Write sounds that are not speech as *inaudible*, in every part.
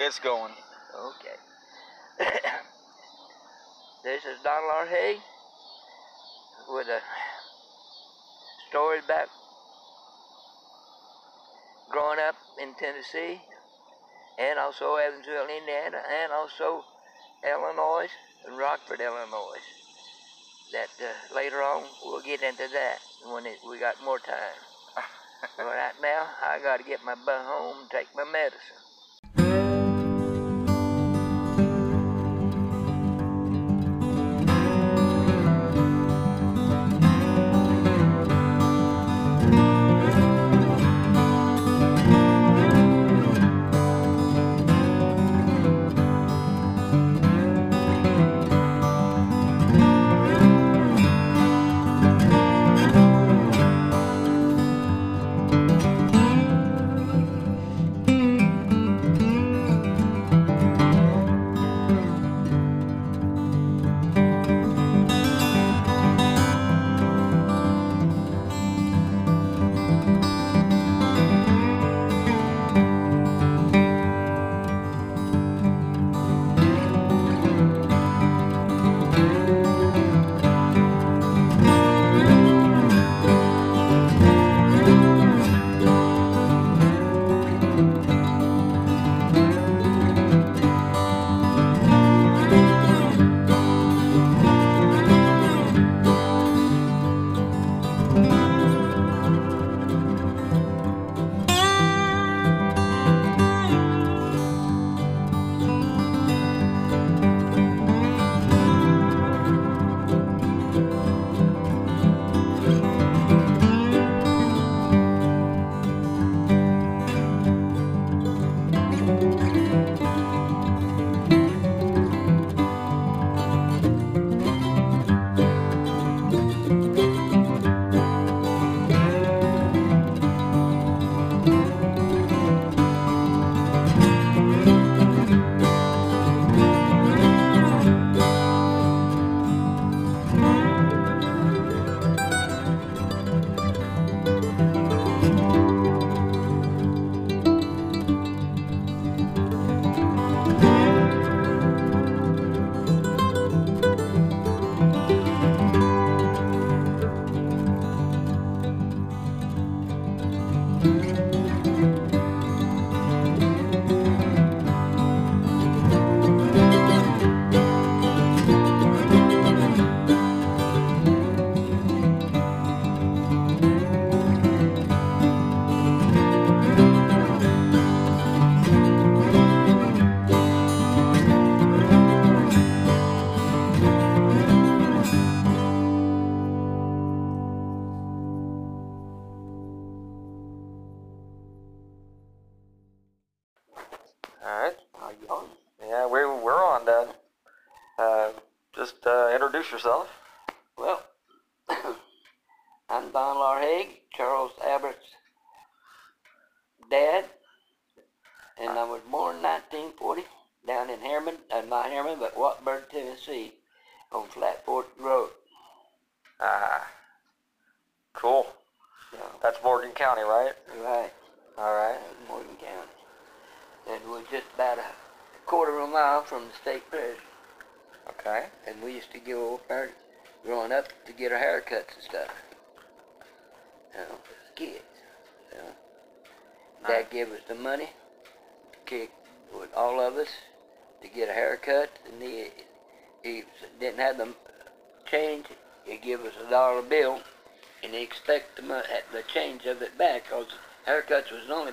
It's going. Okay. *coughs* this is Donald R. Haig with a story about growing up in Tennessee and also Evansville, Indiana, and also Illinois and Rockford, Illinois. That uh, later on we'll get into that when it, we got more time. *laughs* right now I got to get my butt home and take my medicine.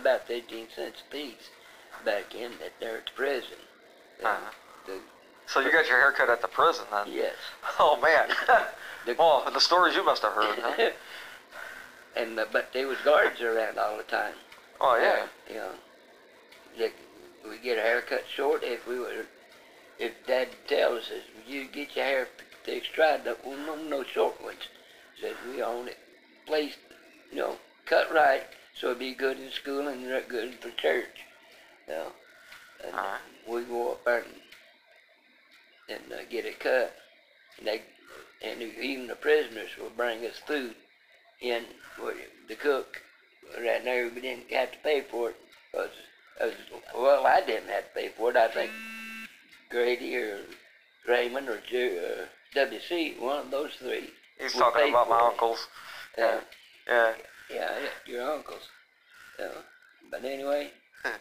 About 15 cents a piece back in at the prison. Uh, Uh-huh. the, So you got your haircut at the prison then? yes. *laughs* Oh man. *laughs* The- well, the stories you must have heard, huh? *laughs* and uh, but there was guards around all the time. Oh yeah. Uh, you know, they, we get a haircut short if we were, if Dad tells us you get your hair fixed right, no no short ones. Says we own it, placed, you know, cut right, so it'd be good in school and re- good for church. You know, and Alright. we go up there and, and uh, get it cut. And they, and even the prisoners will bring us food in for the cook. Right now we didn't have to pay for it because Uh, well, I didn't have to pay for it. I think Grady or Raymond or Ju- uh, WC, one of those three. He's talking about my uncles. Uh, Yeah. yeah, yeah, your uncles. Yeah. But anyway, Huh.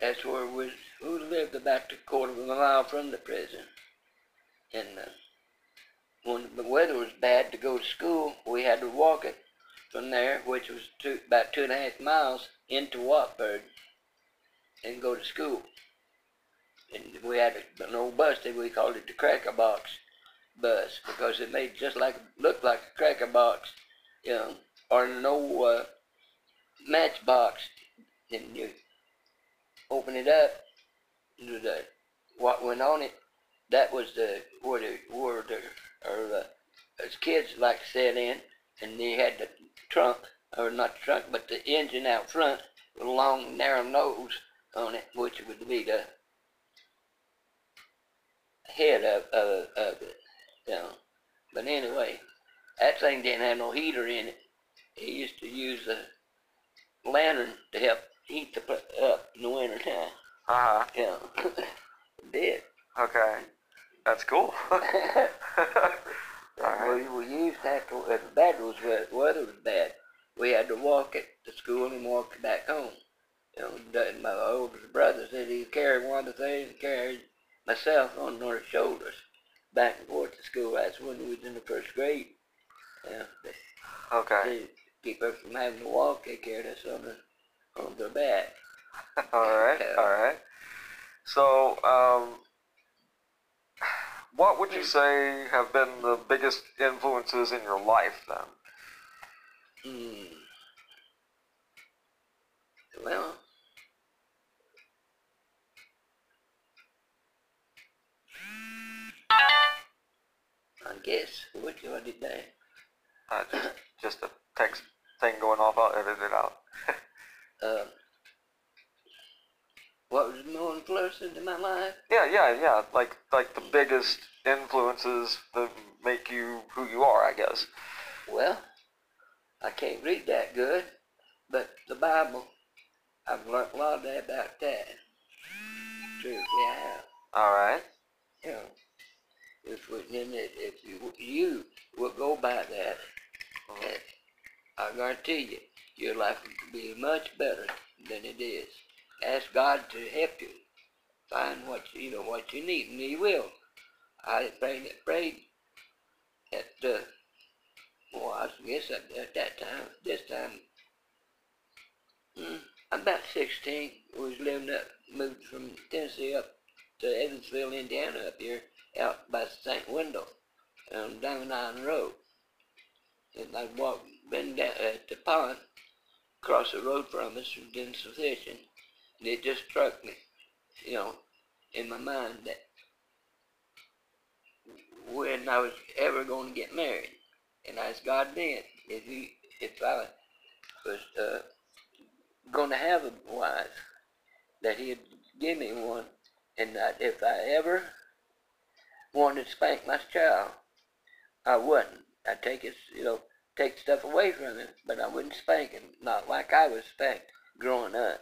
that's where we, we lived about a quarter of a mile from the prison. And uh, when the weather was bad to go to school, we had to walk it from there, which was two, about two and a half miles into Wartburg, and go to school. And we had a, an old bus that we called it the Cracker Box bus because it made just like looked like a cracker box, you know, or no uh, matchbox. And you open it up, and the what went on it. That was the where the where the or uh, as kids like sit in, and they had the trunk or not the trunk, but the engine out front with a long narrow nose on it, which would be the head of, of, of it, you know. But anyway, that thing didn't have no heater in it. He used to use a lantern to help heat the pl- up in the winter time. Uh huh. *laughs* It did. Okay. That's cool. *laughs* *laughs* Alright. we, we used to have to, if the bad was wet, weather was bad, we had to walk it to school and walk back home. You know, my oldest brother said he carried one of the things and carried myself on their shoulders back and forth to school. That's when we was in the first grade. Yeah, Okay. they keep us from having to walk. Carried us on the on their back. Alright. Alright. So, um, what would you say have been the biggest influences in your life then? Mm. Well, I guess what you did there. Uh, just, just a text thing going off. I'll edit it out. Uh, *laughs* what was more influencing in my life? Yeah, yeah, yeah. Like, like the biggest influences that make you who you are, I guess. Well, I can't read that good, but the Bible, I've learned a lot about that. Truly, I have. All right. You know, if we, then it- if you you will go by that, Eh, I guarantee you, your life will be much better than it is. Ask God to help you find what you, know what you need, and He will. I prayed prayed at uh, well, I guess at, at that time, this time, mm, I'm about 16. We was living up, moved from Tennessee up to Evansville, Indiana, up here, out by St. Wendel, on Diamond Island Road. And I walked, been down at the pond, across the road from us, and getting some fishing, and it just struck me, you know, in my mind that when I was ever going to get married, and I asked God then if he, if I was uh, going to have a wife, that He'd give me one, and that if I ever wanted to spank my child, I wouldn't. I'd take his, you know, take stuff away from him, but I wouldn't spank him, not like I was spanked growing up.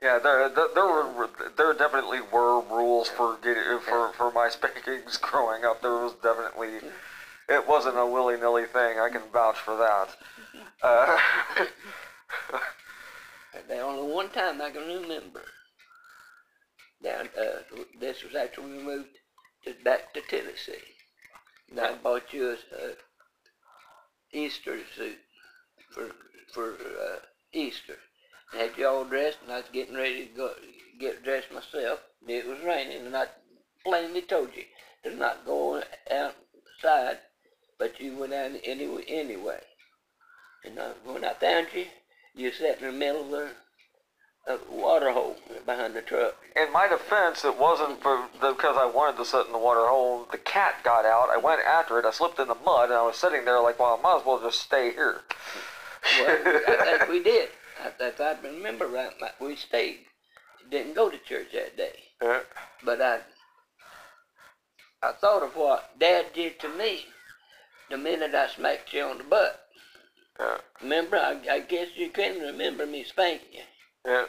Yeah, there, there, there were, there definitely were rules for getting, for, for my *laughs* spankings growing up. There was definitely, it wasn't a willy nilly thing. I can vouch for that. *laughs* Uh, *laughs* The only one time I can remember. Down, uh, this was after we moved to, back to Tennessee. And I bought you a, a Easter suit for for uh, Easter. I had you all dressed, and I was getting ready to go get dressed myself. It was raining, and I plainly told you to not go outside, but you went out anyway. Anyway, and uh, when I found you, you sat in the middle of the the water hole behind the truck. in my defense, it wasn't for because I wanted to sit in the water hole. The cat got out. I went after it. I slipped in the mud, and I was sitting there like, well, I might as well just stay here. Well, I *laughs* think we did. I, if I remember right, we stayed. Didn't go to church that day. Yeah. But I, I thought of what Dad did to me the minute I smacked you on the butt. Remember? I, I guess you can remember me spanking you. Yeah.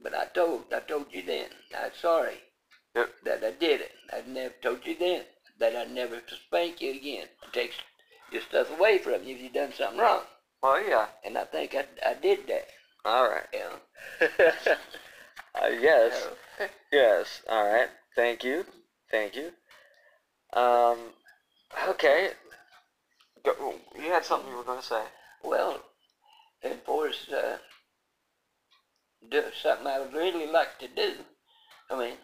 But I told, I told you then. I'm sorry Yep. that I did it. I never told you then that I'd never spank you again. Take your stuff away from you if you done something wrong. Well, yeah. And I think I, I did that. All right. Know. uh, yes. So, Yes. All right. Thank you. Thank you. Um. Okay. Go, you had something you were going to say. well, far uh, do something I would really like to do, I mean,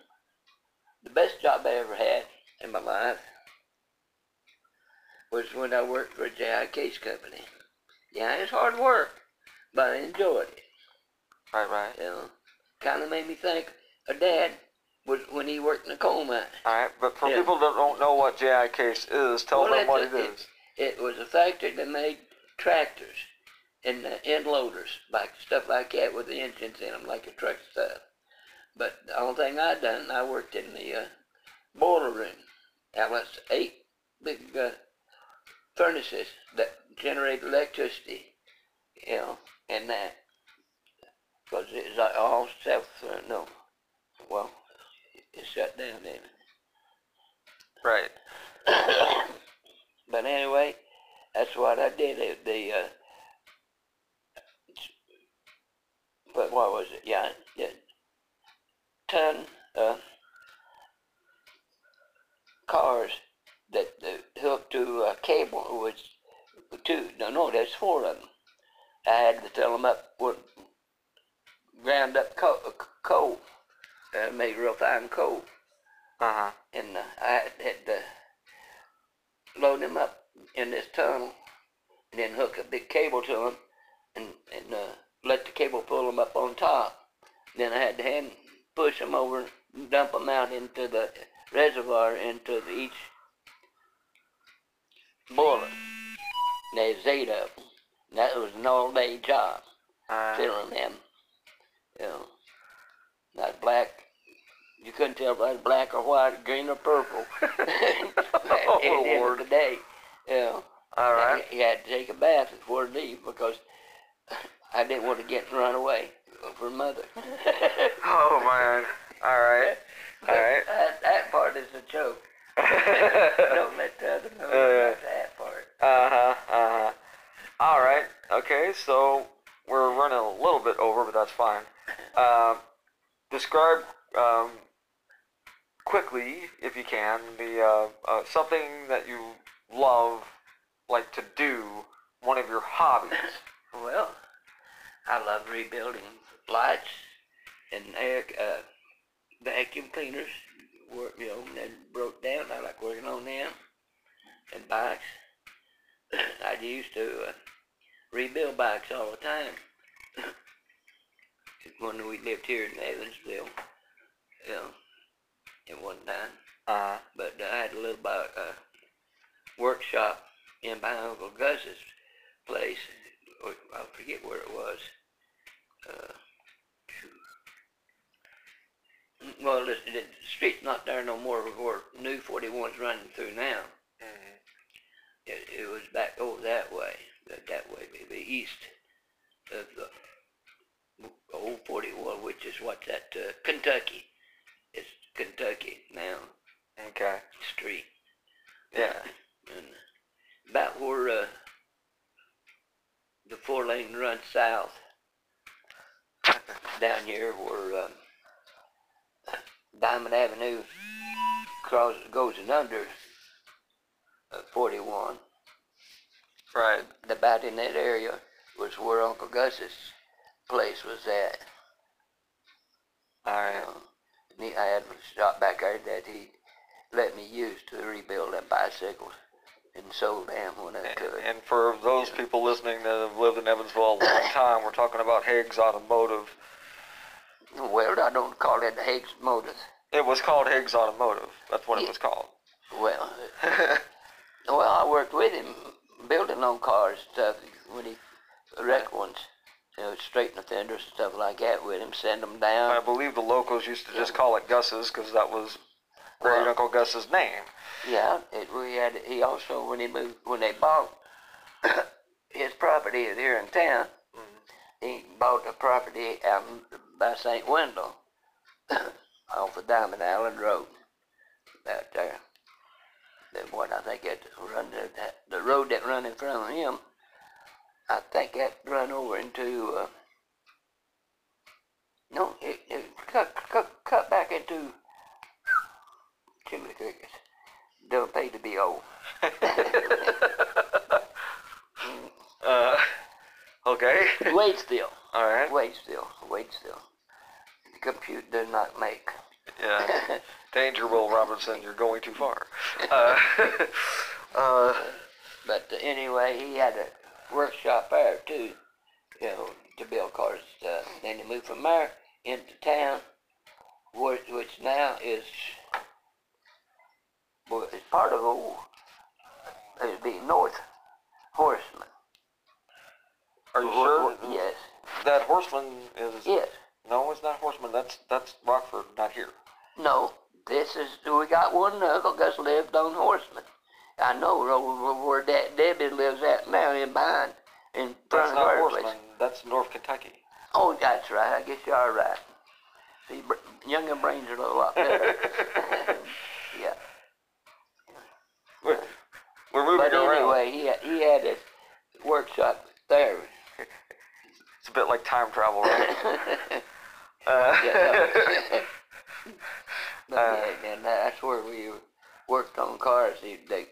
the best job I ever had in my life was when I worked for a J.I. Case Company. Yeah, it's hard work, but I enjoyed it. Right. Right. You know, kind of made me think of Dad was when he worked in the coal mine. All right. But for Yeah. people that don't know what JI case is, tell Well, them what it's it. It was a factory that made tractors and uh, end loaders, like stuff like that with the engines in them, like a truck stuff. But the only thing I done, I worked in the uh, boiler room. That was eight big uh, furnaces that generate electricity, you know, and that. Because it's like all self, uh, no, well, it shut down then. Right. *coughs* but anyway, that's what I did. The uh, but what was it? Yeah, yeah. ton uh, cars that uh, hooked to a cable was two. No, no, there's four of them. I had to fill them up with ground up coal, coal uh, made real fine coal Uh huh. and uh, I had, had to load them up in this tunnel, and then hook a big cable to them, and and uh, let the cable pull them up on top. Then I had to hand push them over, dump them out into the reservoir into the, each boiler. There's eight of them. That was an all-day job Uh, filling them. You know, not black. You couldn't tell if that was black or white, green or purple. *laughs* *laughs* At the end Oh, Lord. of the day, you know, all right. you had to take a bath before leave because I didn't want to get run away for mother. *laughs* Oh man. All right. All right. That, that part is a joke. *laughs* Don't let the other know Uh, that part. Uh huh. Uh huh. All right. Okay. So we're running a little bit over, but that's fine. Um, describe um, quickly, if you can, the uh, uh, something that you love, like to do, one of your hobbies. Well, I love rebuilding lights and air, uh, vacuum cleaners. Work, you know, that broke down. I like working on them and bikes. *clears throat* I used to uh, rebuild bikes all the time *clears throat* when we lived here in Evansville. You know, at one time. Uh, But I had a little bike, uh, workshop in by Uncle Gus's place. I forget where it was. Uh, well, the, the street's not there no more where New 41's running through now. It, it was back over that way, that, that way, maybe east of the old 41, which is what's that, uh, Kentucky. It's Kentucky now okay. street. Yeah. And about where uh, the four lane runs south, down here where um, Diamond Avenue crosses, goes in under uh, 41. Right. About in that area was where Uncle Gus's place was at. All right. And he, I had a shop back there that he let me use to rebuild them bicycles and sold them when I could. And, and for those people listening that have lived in Evansville a long *coughs* time, we're talking about Higgs Automotive. Well, I don't call it Higgs Motors. It was called Higgs Automotive. That's what it was called. Well, *laughs* well, I worked with him building on cars and stuff when he wrecked ones. You know, straighten the fenders and stuff like that with him, send them down. I believe the locals used to just call it Gus's because that was great Well- Uncle Gus's name. Yeah, it, we had. He also when he moved when they bought *coughs* his property here in town, mm-hmm. he bought the property out by St. Wendel, *coughs* off of Diamond Island Road, out there. Then what I think that run that the road that run in front of him, I think that run over into. Uh, no, it, it cut, cut cut back into Chimney Crickets. Don't pay to be old. *laughs* Uh, okay. Wait still. All right. Wait still. Wait still. The did not make. Yeah. *laughs* Danger, Will Robinson. You're going too far. *laughs* Uh, *laughs* uh, But anyway, he had a workshop there too, you know, to build cars. Uh, then he moved from there into town, which, which now is, well, it's part of old, it'd be North Horseman. are you Wh- sure Yes, that Horseman is? yes. No, it's not Horseman. That's that's Rockford, not here. No, this is, we got one Uncle Gus lived on Horseman. I know where, where, that Debbie lives at now in behind, in That's front of not her Horseman. place. That's North Kentucky. Oh, that's right. I guess you are right. See, br- younger brains are a little lot better. *laughs* *laughs* yeah. We're, we're moving But around. anyway, he had, he had his workshop there. It's a bit like time travel, right? *laughs* uh, Yeah, *laughs* but Uh, yeah, and that's where we worked on cars. He, they,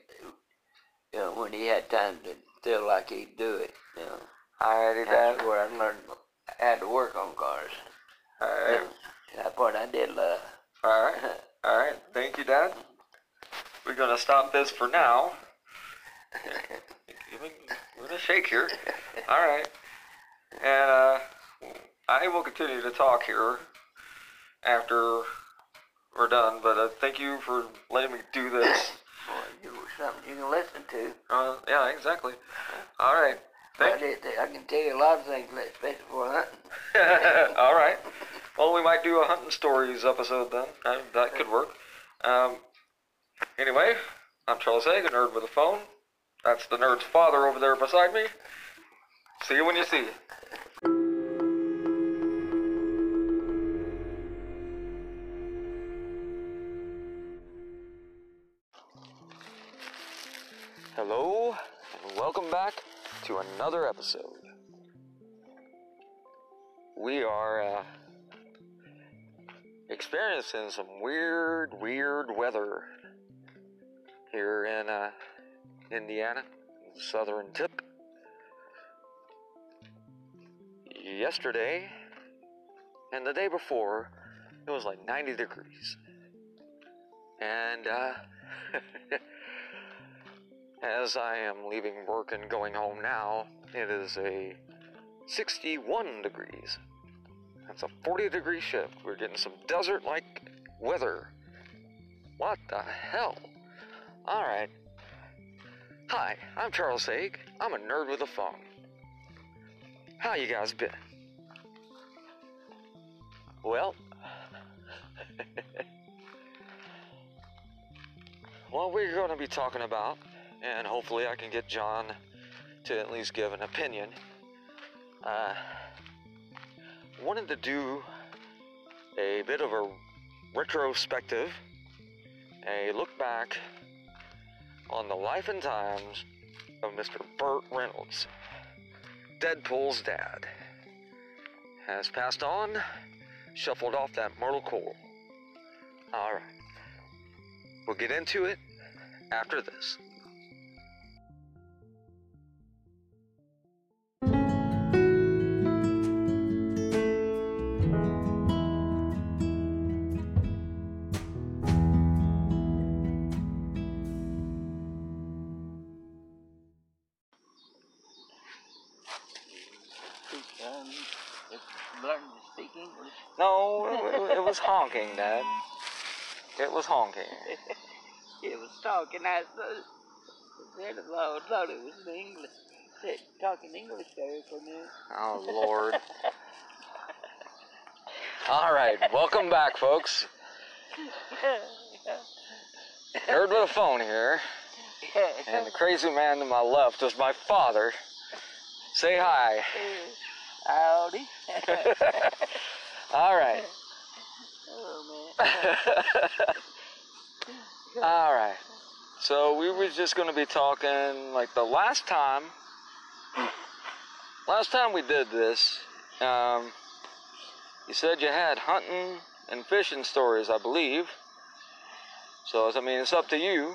you know, when he had time to feel like he'd do it. You know, Alrighty, that's Dad. where I learned how to work on cars. Alright. That part I did love. Alright. Alright. Thank you, Dad. We're gonna stop this for now. *laughs* We're gonna shake here. Alright. And uh, I will continue to talk here after we're done, but uh, thank you for letting me do this. *coughs* Boy, you something you can listen to. Uh, yeah, exactly. Alright. Thank But it, I can tell you a lot of things, especially for hunting. *laughs* All right. Well, we might do a hunting stories episode then. Uh, that could work. Um, anyway, I'm Charles Haig, a nerd with a phone. That's the nerd's father over there beside me. See you when you see it. Welcome back to another episode. We are uh, experiencing some weird, weird weather here in uh, Indiana, the southern tip. Yesterday and the day before, it was like 90 degrees. And uh, *laughs* as I am leaving work and going home now, it is a 61 degrees. That's a 40 degree shift. We're getting some desert like weather. What the hell? Alright. Hi, I'm Charles Haig. I'm a nerd with a phone. How you guys been? Well, *laughs* what we're going to be talking about, and hopefully I can get John to at least give an opinion. Uh, wanted to do a bit of a retrospective, a look back on the life and times of Mr. Burt Reynolds, Deadpool's dad. Has passed on, shuffled off that mortal coil. Alright. We'll get into it after this. Was honking, Dad. It was honking. *laughs* It was talking. I thought, said it, thought it was in English. Said, talking English there for a minute. Oh, Lord. *laughs* All right, welcome back, folks. Nerd with a phone here, and the crazy man to my left is my father. Say hi. *laughs* Howdy. All right. *laughs* All right. So we were just going to be talking like the last time. Last time we did this, um, you said you had hunting and fishing stories, I believe. So I mean, it's up to you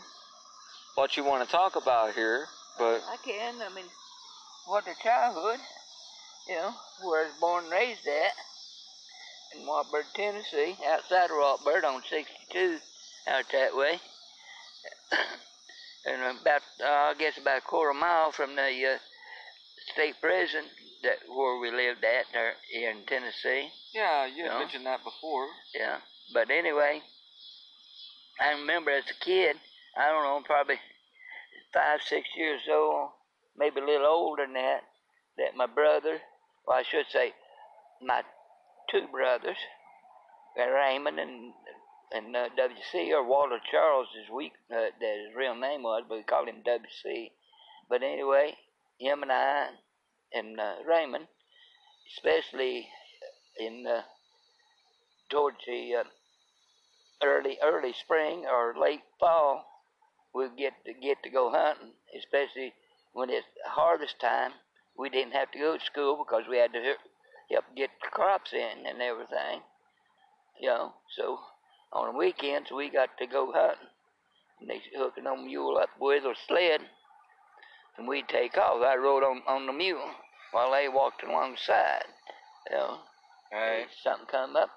what you want to talk about here. But I can. I mean, what the childhood, you know, where I was born and raised at, in Wartburg, Tennessee, outside of Wartburg on 62, out that way. *coughs* and about, uh, I guess about a quarter mile from the uh, state prison that where we lived at there in Tennessee. yeah, you Yeah. mentioned that before. Yeah. But anyway, I remember as a kid, I don't know, probably five, six years old, maybe a little older than that, that my brother, well, I should say, my two brothers, Raymond and and uh, WC or Walter Charles is we uh, that his real name was, but we called him WC. But anyway, him and I and uh, Raymond, especially in uh, towards the uh, early early spring or late fall, we get to get to go hunting, especially when it's harvest time. We didn't have to go to school because we had to help get the crops in and everything. You know, so on the weekends we got to go hunting. And they hooking on mule up with a sled, and we'd take off. I rode on on the mule while they walked alongside. You know, Right. something come up,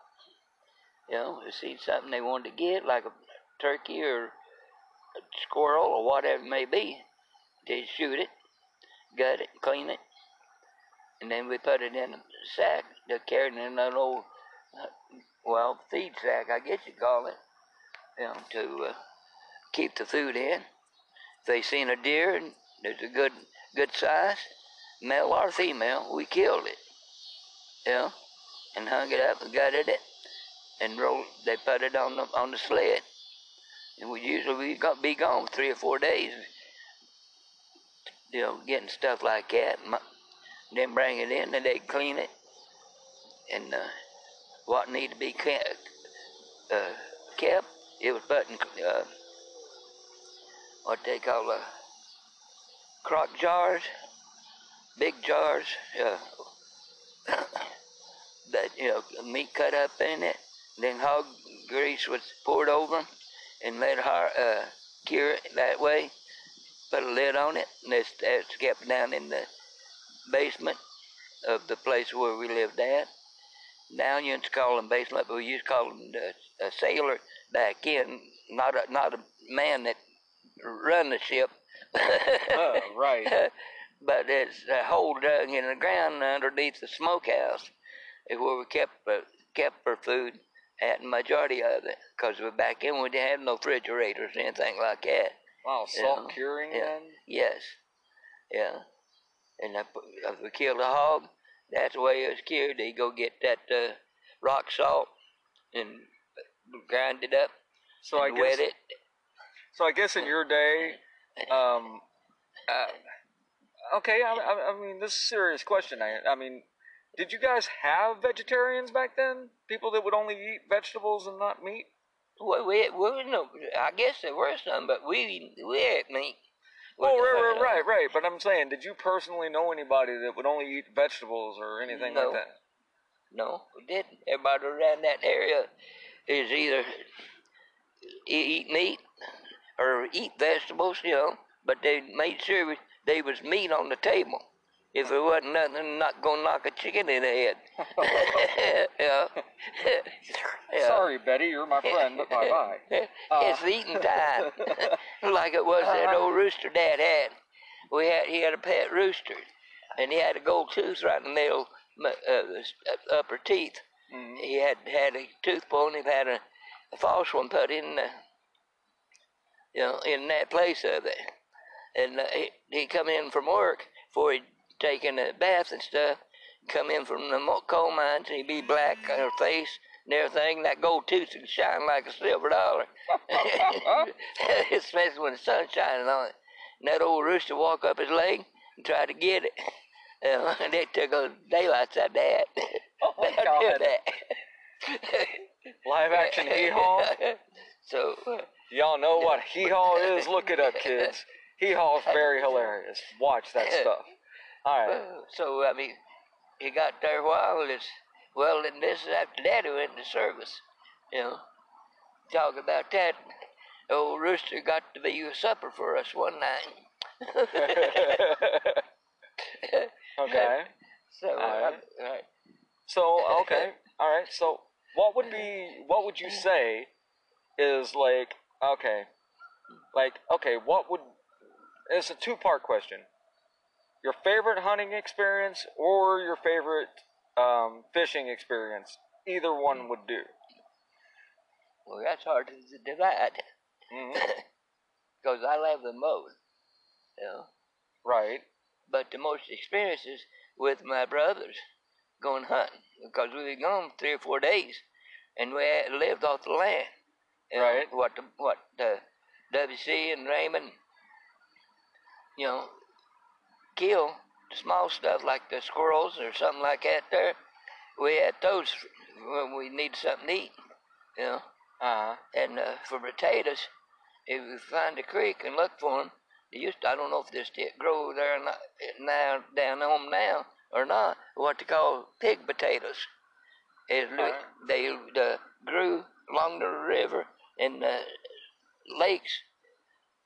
you know, they see something they wanted to get, like a turkey or a squirrel or whatever it may be, They'd shoot it, gut it, clean it, and then we put it in a sack. They carried it in an old, well, feed sack, I guess you call it, you know, to uh, keep the food in. If they seen a deer and there's a good good size, male or female, we killed it. You know, and hung it up and gutted it and rolled they put it on the on the sled. And we usually we got be gone three or four days. You know, getting stuff like that. M- Then bring it in and they clean it. And uh, what need to be kept, uh, kept, it was put in uh, what they call uh, crock jars, big jars. Uh, *coughs* that you know meat cut up in it. Then hog grease was poured over 'em and let her uh, cure it that way. Put a lid on it, and it's, it's kept down in the basement of the place where we lived at. Now you used to call them basement, but we used to call them the, a sailor back in, not a not a man that run the ship. Oh, right. *laughs* but it's a hole dug in the ground underneath the smokehouse is where we kept uh, kept our food at the majority of it because we're back in we didn't have no refrigerators or anything like that. Wow, salt Yeah. curing Yeah. then? Yes, yeah. And if we killed a hog, that's the way it was cured. They go get that uh, rock salt and grind it up So I guess wet it. So I guess in your day, um, uh, okay. I, I, I mean, this is a serious question. I, I mean, did you guys have vegetarians back then? People that would only eat vegetables and not meat? Well, we, we, no, I guess there were some, but we we ate meat. Oh, right, right, right, right. But I'm saying, did you personally know anybody that would only eat vegetables or anything No. like that? No, we didn't. Everybody around that area is either eat meat or eat vegetables, you know. But they made sure there was meat on the table. If it wasn't nothing, not gonna knock a chicken in the head. *laughs* yeah. *laughs* yeah. Sorry, Betty, you're my friend, but bye bye. *laughs* it's eating time, like it was that old rooster Dad had. We had he had a pet rooster, and he had a gold tooth right in the middle of his upper teeth. Mhm. He had had a tooth pulled, and he had a, a false one put in the, you know, in that place of it. And uh, he he come in from work before he'd taken a bath and stuff. Come in from the coal mines, and he'd be black on her face and everything. And that gold tooth would shine like a silver dollar, *laughs* especially when the sun's shining on it. And that old rooster walk up his leg and try to get it. Uh, *laughs* they took a daylight out of that. Oh, my *laughs* God. that. Live action hee haw. so, Y'all know what hee haw is? Look it up, kids. Hee haw is very hilarious. Watch that stuff. All right. so I mean, he got there while. It's well, and this is after Daddy went into service. You know, talk about that. Old rooster got to be a supper for us one night. *laughs* okay. *laughs* So, All right. all right. So okay, all right. So what would be what would you say is like okay, like okay, what would it's a two part question. Your favorite hunting experience or your favorite um, fishing experience? Either one would do. well, that's hard to divide *laughs* because I love them both. You know. Right. but the most experiences with my brothers going hunting because we were gone three or four days and we lived off the land. You know, Right. what the what the WC and Raymond, you know, kill small stuff like the squirrels or something like that. There, we had those when we needed something to eat. You know, Uh huh. and uh, for potatoes, if we find a creek and look for them, they used to, I don't know if they still grow there not, now down home now or not. What they call pig potatoes. Is Alright. they uh, grew along the river and the lakes,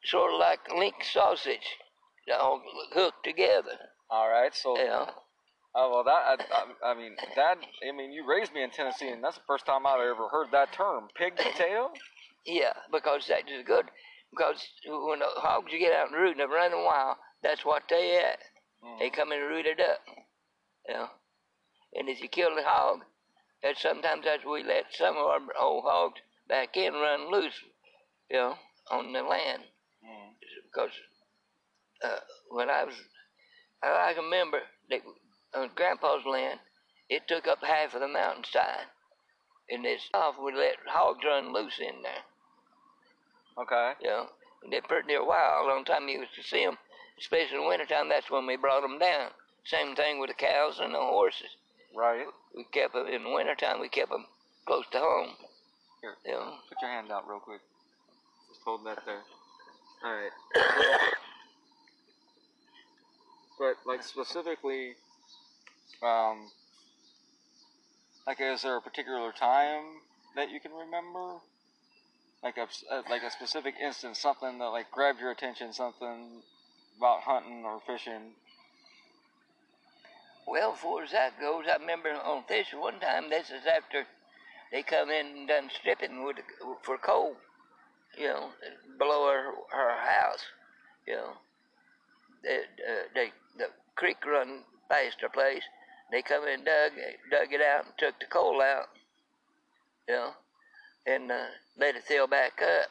sort of like link sausage, all hooked together. All right. So. yeah. Oh well, that I, I, I mean that I mean you raised me in Tennessee, and that's the first time I've ever heard that term, pig potato. Yeah, because that is good. Because when the hogs you get out and root and they run a while, that's what they at. They come and root it up. You know. And if you kill the hog, that sometimes that's we let some of our old hogs back in run loose, you know, on the land. Mm. Because uh, when I was, I, remember that on Grandpa's land, it took up half of the mountainside. And it's off, we let hogs run loose in there. Okay. You know, and they're pretty near a while. A long time you used to see them, especially in the wintertime. That's when we brought them down. Same thing with the cows and the horses. Right. We kept them in the wintertime. We kept them close to home. Here. You know, Put your hand out real quick. Just hold that there. All right. *coughs* but like specifically, um, like is there a particular time that you can remember? Like a uh, like a specific instance, something that like grabbed your attention, something about hunting or fishing. well, far as that goes, I remember on fishing one time. This is after they come in and done stripping with for coal. You know, below her, our house. You know, they, uh, they the creek run past our place. They come in and dug dug it out and took the coal out. You know, and uh, let it fill back up.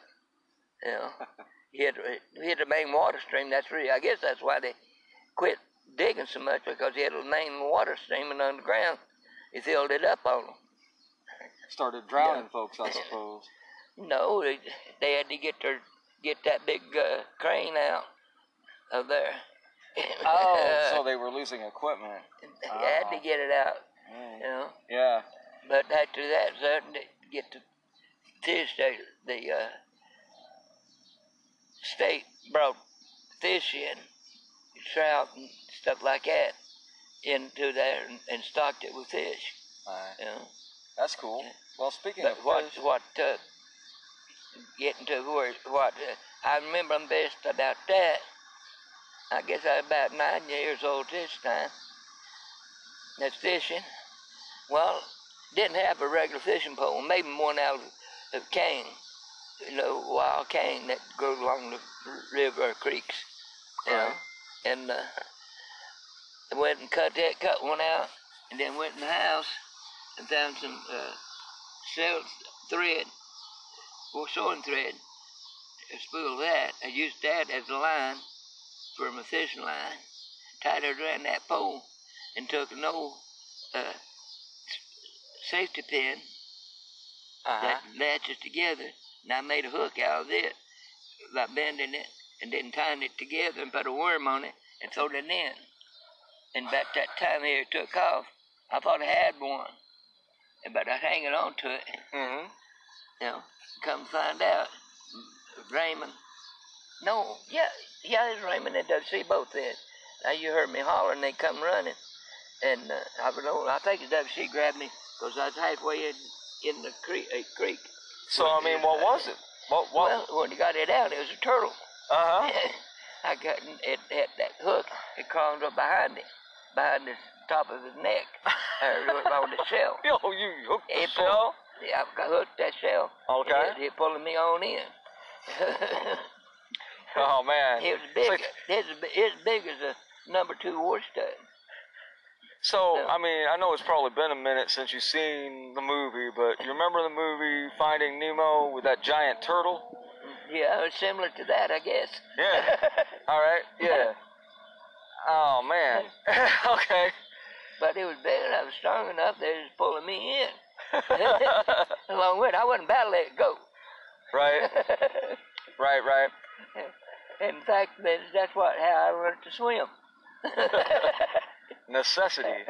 You know, *laughs* hit hit the main water stream. That's really, I guess that's why they quit digging so much because he had a main water streaming underground. He filled it up on them. Started drowning folks, I *laughs* suppose. No, they, they had to get their get that big uh, crane out of there. Oh, so *laughs* they were losing equipment. they had to get it out, Mm. you know. Yeah. But after that, so they get the fish. They, the uh, state brought fish in, trout and stuff like that, into there and, and stocked it with fish. Alright. You know. That's cool. Well, speaking But of what fish, what uh, getting to where what uh, I remember them best about that. I guess I was about nine years old this time. That's fishing. Well, didn't have a regular fishing pole. Made one out of, of cane, you know, wild cane that grows along the river or creeks. You know, and uh, I went and cut that, cut one out, and then went in the house and found some uh, silk thread, or sewing thread, a spool of that. I used that as a line for my fishing line. Tied it around that pole and took an old uh, safety pin uh-huh. that latches together, and I made a hook out of it by bending it and then tying it together and put a worm on it and throwed it in. And about that time here it took off, I thought I had one. but I was hanging on to it. Mm-hmm. You know, come find out, Raymond. No, yeah, yeah, it's Raymond and WC both then. Now you heard me hollering, they come running, and uh, I was on. I think the WC grabbed me because I was halfway in in the creek. Uh, creek. So I mean, what was it? What? What? Well, when you got it out, it was a turtle. uh huh. *laughs* I got it had that hook. It crawled up behind it, behind the top of his neck, or on the shell. Yo, *laughs* you hooked the It pulled- Yeah, I got hooked that shell. Okay. It, it pulling me on in. *laughs* Oh man. it was It's big. like- It's as it's big as a number two horse stud. So, Yeah. I mean, I know it's probably been a minute since you've seen the movie, but you remember the movie Finding Nemo with that giant turtle? Yeah, it's similar to that, I guess. Yeah. *laughs* All right. Yeah. Oh man. *laughs* okay. but it was big enough, strong enough. They was pulling me in. *laughs* Along with it, I wasn't about to let it go. right. Right. Right. *laughs* In fact, that- that's what how I learned to swim. *laughs* Necessity.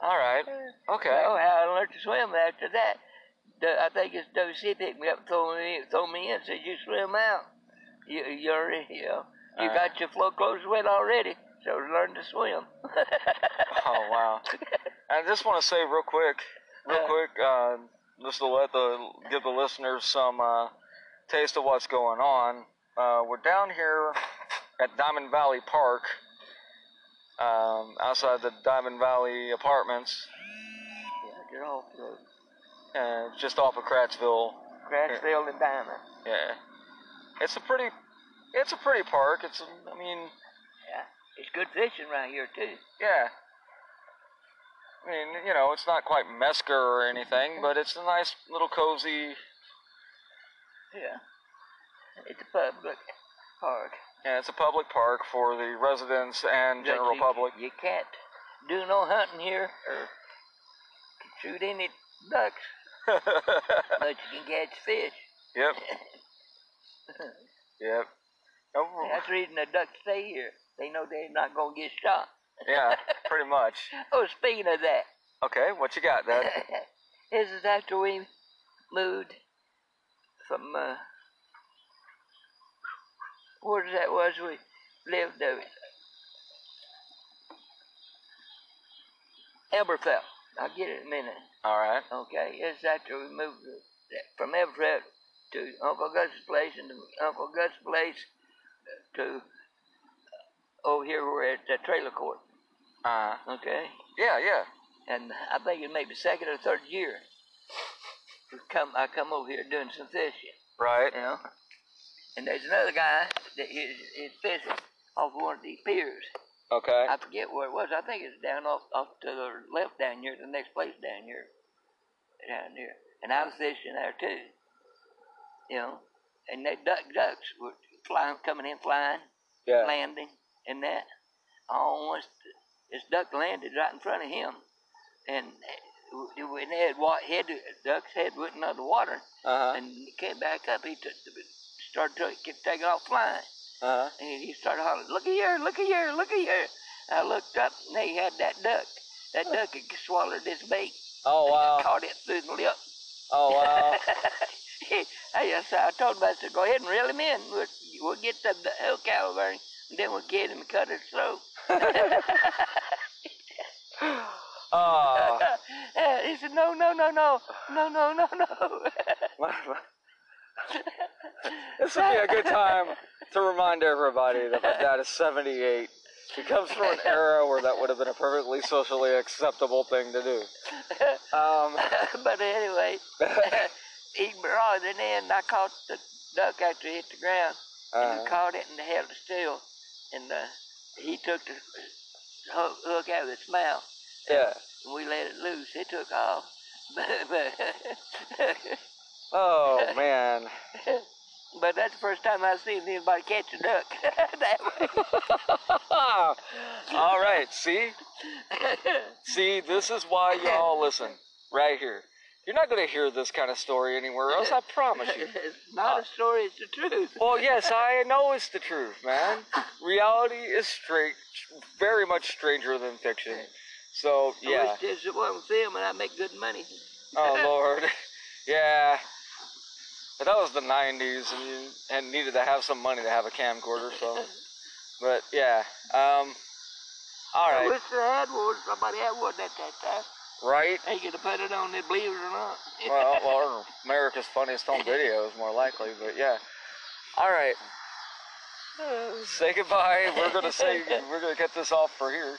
All right. Okay. Oh, how I learned to swim after that. I think it's WC picked me up, and throw me, throw me in, said you swim out. You, you're, you know, you Uh. got your flow clothes wet already, so learn to swim. *laughs* Oh wow. I just want to say real quick, real Uh. quick, uh, just to let the give the listeners some uh, taste of what's going on. Uh, we're down here at Diamond Valley Park, um, outside the Diamond Valley Apartments, Yeah, get off the uh, just off of Kratzville. Grassfield and Diamond. Yeah, it's a pretty, it's a pretty park. It's, a, I mean, Yeah, it's good fishing around here too. yeah. I mean, you know, it's not quite Mesker or anything, but it's a nice little cozy Yeah, it's a public park. Yeah, it's a public park for the residents and general you, public. You can't do no hunting here or shoot any ducks, *laughs* but you can catch fish. yep. *laughs* Yep. Oh, That's the reason the ducks stay here. They know they're not gonna get shot. yeah, pretty much. *laughs* Oh, speaking of that, Okay, what you got, Dad? this is after we moved from uh, where that was we lived uh, Elberfeld. I'll get it in a minute. All right. Okay, it's after we moved from Everett to Uncle Gus's place and to Uncle Gus's place to over here we're at the trailer court. Uh, Okay, yeah, yeah. and I think it may be second or third year. Come, I come over here doing some fishing, Right. you know, and there's another guy that is, is fishing off one of these piers. Okay. I forget where it was. I think it's down off off to the left down here, the next place down here, down here. And I was fishing there too. You know, and they duck ducks were flying, coming in, flying, Yeah. landing, and that. Almost, this duck landed right in front of him, and they had wa- head, duck's head went under the water, Uh huh. and he came back up. He took, started to, kept taking off flying. Uh huh. And he started hollering, look at here, look at here, look at here. I looked up and they had that duck. That duck had swallowed this bait. Oh wow. Caught it through the lip. Oh wow. *laughs* I, just, I told him, I said, go ahead and reel him in. We'll, we'll get the, the hook out of her, and then we'll get him and cut his throat. Oh. *laughs* *laughs* he said, no, no, no, no, no, no, no, no. this would be a good time to remind everybody that my dad is 78. He comes from an era where that would have been a perfectly socially acceptable thing to do. Um, *laughs* but anyway, *laughs* he brought it in. I caught the duck after it hit the ground. and uh, he caught it and held it still. And uh, he took the hook, hook out of its mouth. yeah. And we let it loose. It took off. *laughs* Oh man. but that's the first time I've seen anybody catch a duck *laughs* that way. *laughs* All right. See, see, this is why y'all listen right here. You're not going to hear this kind of story anywhere else. I promise you. it's not a story, it's the truth. Well, yes, I know it's the truth, man. Reality is straight, very much stranger than fiction. So yeah. I wish this wasn't filming. I make good money. Oh *laughs* Lord. *laughs* yeah. But that was the '90s, and you and needed to have some money to have a camcorder. So, *laughs* but yeah. Um. All I right. wish I had one. Somebody had one at that time. Right. They could have put it on there, believe it or not. Well, well, America's Funniest Home Videos, more likely. But yeah. All right. Say goodbye. We're gonna say we're gonna get this off for here.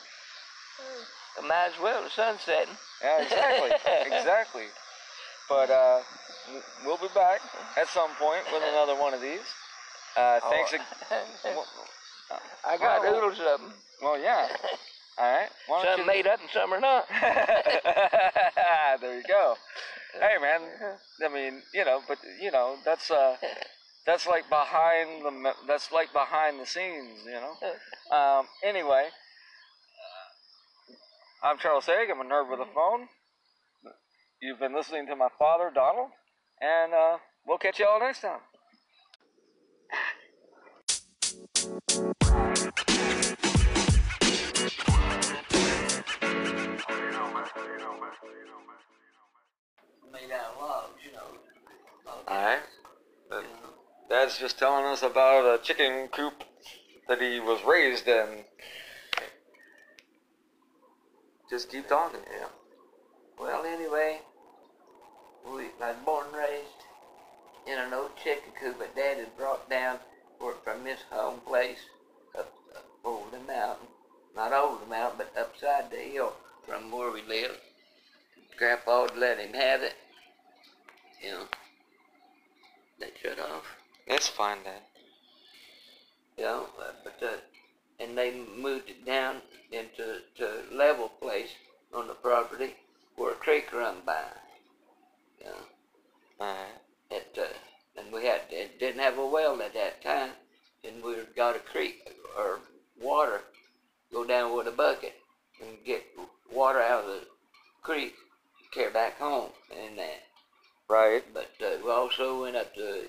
Might as well. The sun's setting. Yeah, exactly, *laughs* exactly. But uh, we'll be back at some point with another one of these. Uh, thanks. ag- *laughs* well, I got Well- oodles of them. well, yeah. *laughs* All right. Some made up and some are not. there you go. Hey, man. I mean, you know, but you know, that's uh, that's like behind the that's like behind the scenes, you know. Um, anyway, I'm Charles Haig. I'm a nerd with a phone. You've been listening to my father, Donald, and uh, we'll catch you all next time. Made out of logs, you know. All right. Dad's just telling us about a chicken coop that he was raised in. Just keep talking. Yeah. Well, anyway, we I was born and raised in an old chicken coop, but Dad had brought down for, from his home place up, up over the mountain. Not over the mountain, but upside the hill from where we lived. Grandpa would let him have it. You know. They shut off. It's fine, Dad. you know, but uh, and they moved it down into to a level place on the property where a creek run by. You know, All right. it, uh, and we had it didn't have a well at that time, and we got a creek or water go down with a bucket and get water out of the creek, carry back home and that. Right. But uh, we also went up to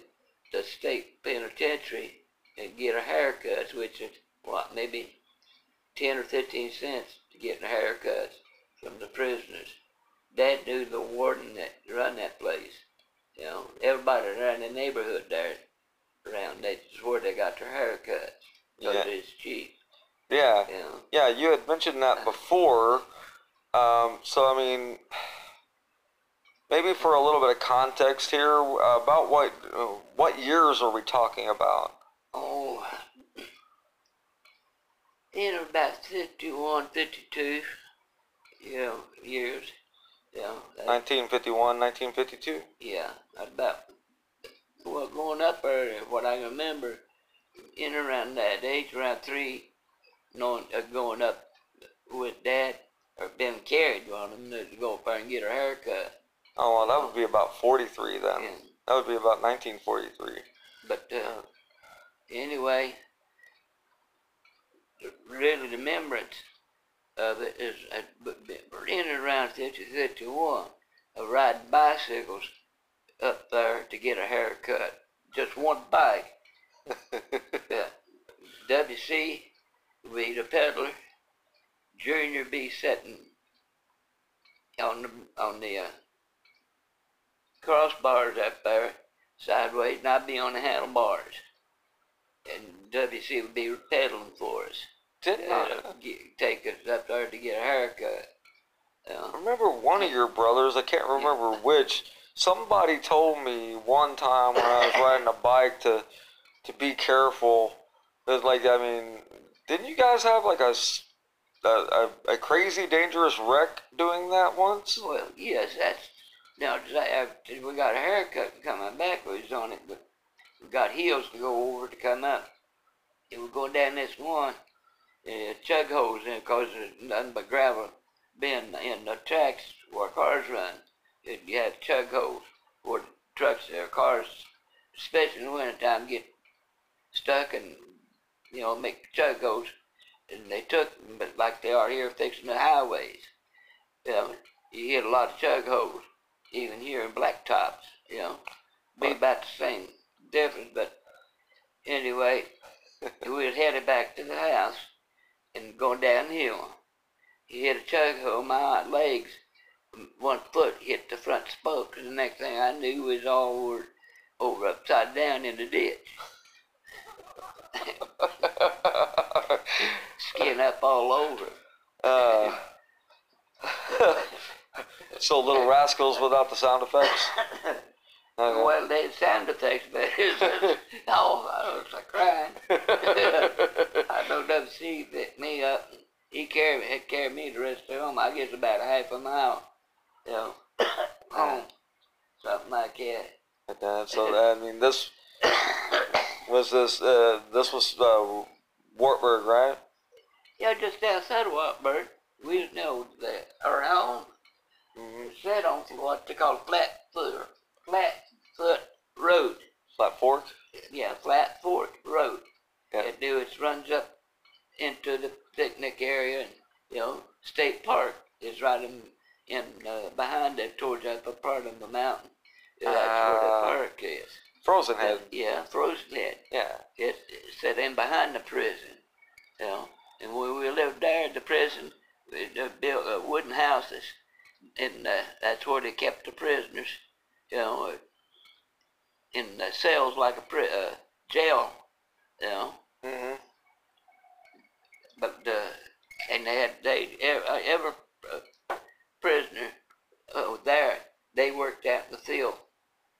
the state penitentiary and get our haircuts, which is what maybe ten or fifteen cents to get our haircuts from the prisoners. Dad knew the warden that run that place. You know, everybody around the neighborhood there around that's where they got their haircuts. So Yeah. it is cheap. Yeah. You know. Yeah, you had mentioned that before. Um, so, I mean, maybe for a little bit of context here, uh, about what uh, what years are we talking about? Oh, in about 51, 52, you know, years. Yeah. know, that- 1951, 1952? yeah, about, well, going up there, what I remember, in around that age, around three, knowing, uh, going up with dad, or being carried on him to go up there and get her hair cut. Oh, well, that would be about 43 then. Yeah. That would be about 1943. But uh, anyway, really the remembrance of it is in and around 50, 51 of riding bicycles up there to get a haircut. Just one bike. WC would be the peddler. Junior be sitting on the on the uh, crossbars up there sideways, and I'd be on the handlebars. And WC would be pedaling for us. Didn't I? get, take us up there to get a haircut. I Uh, remember one of your brothers, I can't remember which, somebody told me one time when I was riding a bike to to be careful. It was like, I mean, didn't you guys have like a a, a crazy dangerous wreck doing that once? well, yes, that's now. We got a haircut coming back, we was on it, but we got heels to go over to come up. And we go down this one, uh, chug holes in because there's nothing but gravel been in the tracks where cars run. It, you had chug holes where trucks or cars, especially in the wintertime, get stuck and, you know, make chug holes. And they took them, but like they are here fixing the highways. You know, you get a lot of chug holes, even here in blacktops, you know. Be about the same difference, but anyway, we was headed back to the house and go downhill. He hit a chug hole, my legs, one foot hit the front spoke. and the next thing I knew was all over upside down in the ditch. *laughs* Skin up all over. Uh, *laughs* so little rascals without the sound effects. *laughs* Okay. Well, they had sound effects, but it was, *laughs* oh, I was like crying. I know WC picked me up. He carried me, had carried me the rest of home. I guess about a half a mile, you know, *coughs* home, something like that. Okay, so *laughs* I mean, this was this. Uh, this was uh, Wartburg, right? Yeah, just outside of Wartburg. We know that our home Mm-hmm. set on what they call flat foot, flat foot road. Flat Fork. Yeah, flat fork road. Yeah. It do it runs up into the picnic area and you know state park is right in in uh, behind it towards the upper part of the mountain. That's where the park is. Frozen Head. Yeah, Frozen Head. Yeah. It, it's set in behind the prison. You know, and when we lived there at the prison, we uh, built uh, wooden houses, and uh, that's where they kept the prisoners. You know, uh, in the cells like a pri- uh, jail. You know, Mm-hmm. but uh, and they had they every, uh, every uh, prisoner uh, there they worked out in the field,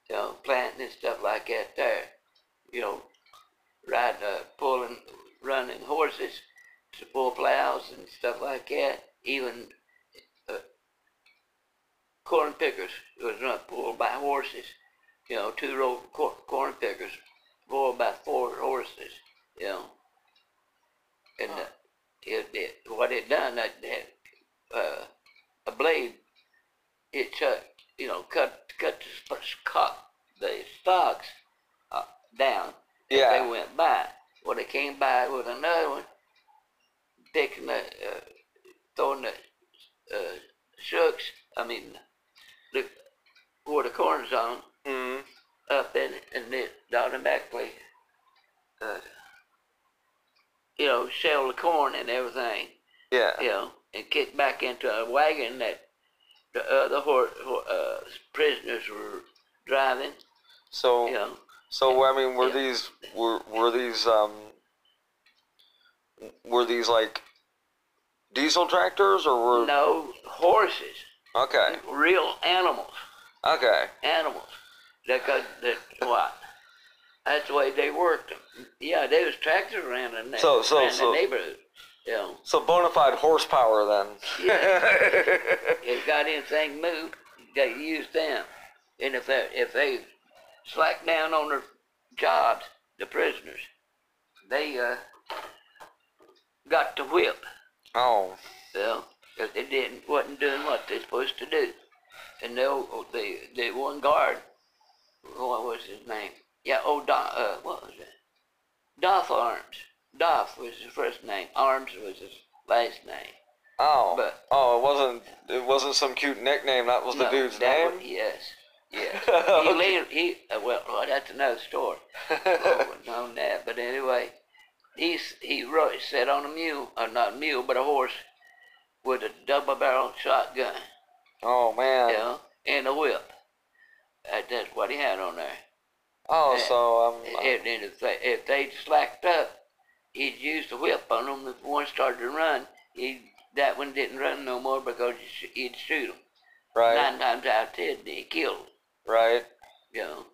you know, planting and stuff like that there, you know, riding, uh, pulling, running horses to pull plows and stuff like that. Even uh, corn pickers was run pulled by horses, you know, two row cor- corn pickers pulled by four horses, you know. And uh, it, it, what it done, that, that uh, a blade, it cut, you know, cut cut the, sp- cut the stalks uh, down. Yeah. They went by. Well, they came by with another one, picking the, uh, throwing the uh, shooks, I mean, the, where the corn's on, Mm-hmm. up in it, and it automatically, uh, you know, shell the corn and everything, Yeah. you know, and kick back into a wagon that the other hor- hor- uh, prisoners were driving, So, you know. so I mean, were these were were these um were these like diesel tractors or were No horses, okay real animals, okay animals. That got that what? That's the way they worked them. Yeah, there was tractors around in, the- So- so- so- the neighborhood. Know, so bona fide horsepower then. yeah. *laughs* if got anything moved, they used them. And if they if they slack down on their jobs, the prisoners, they uh, got to whip. oh. You know, 'cause they didn't wasn't doing what they're supposed to do. And they they the one guard, what was his name? Yeah, oh Don, uh, what was it? Doff Arms. Doff was his first name. Arms was his last name. Oh. But- oh, it wasn't it wasn't some cute nickname. That was the dude's that name. was- yes, yes. *laughs* he Okay. later he uh, well, *laughs* well, that's another story. oh, that, but anyway, he's he wrote sat on a mule, or not a mule, but a horse with a double barrel shotgun, oh man. Yeah, and a whip. That, that's what he had on there. Oh, Yeah. so um. And, and if they if they slacked up, he'd use the whip on them. If one started to run, he that one didn't run no more because he'd sh- he'd shoot them. right. Nine times out of ten, he killed them. Right. You know.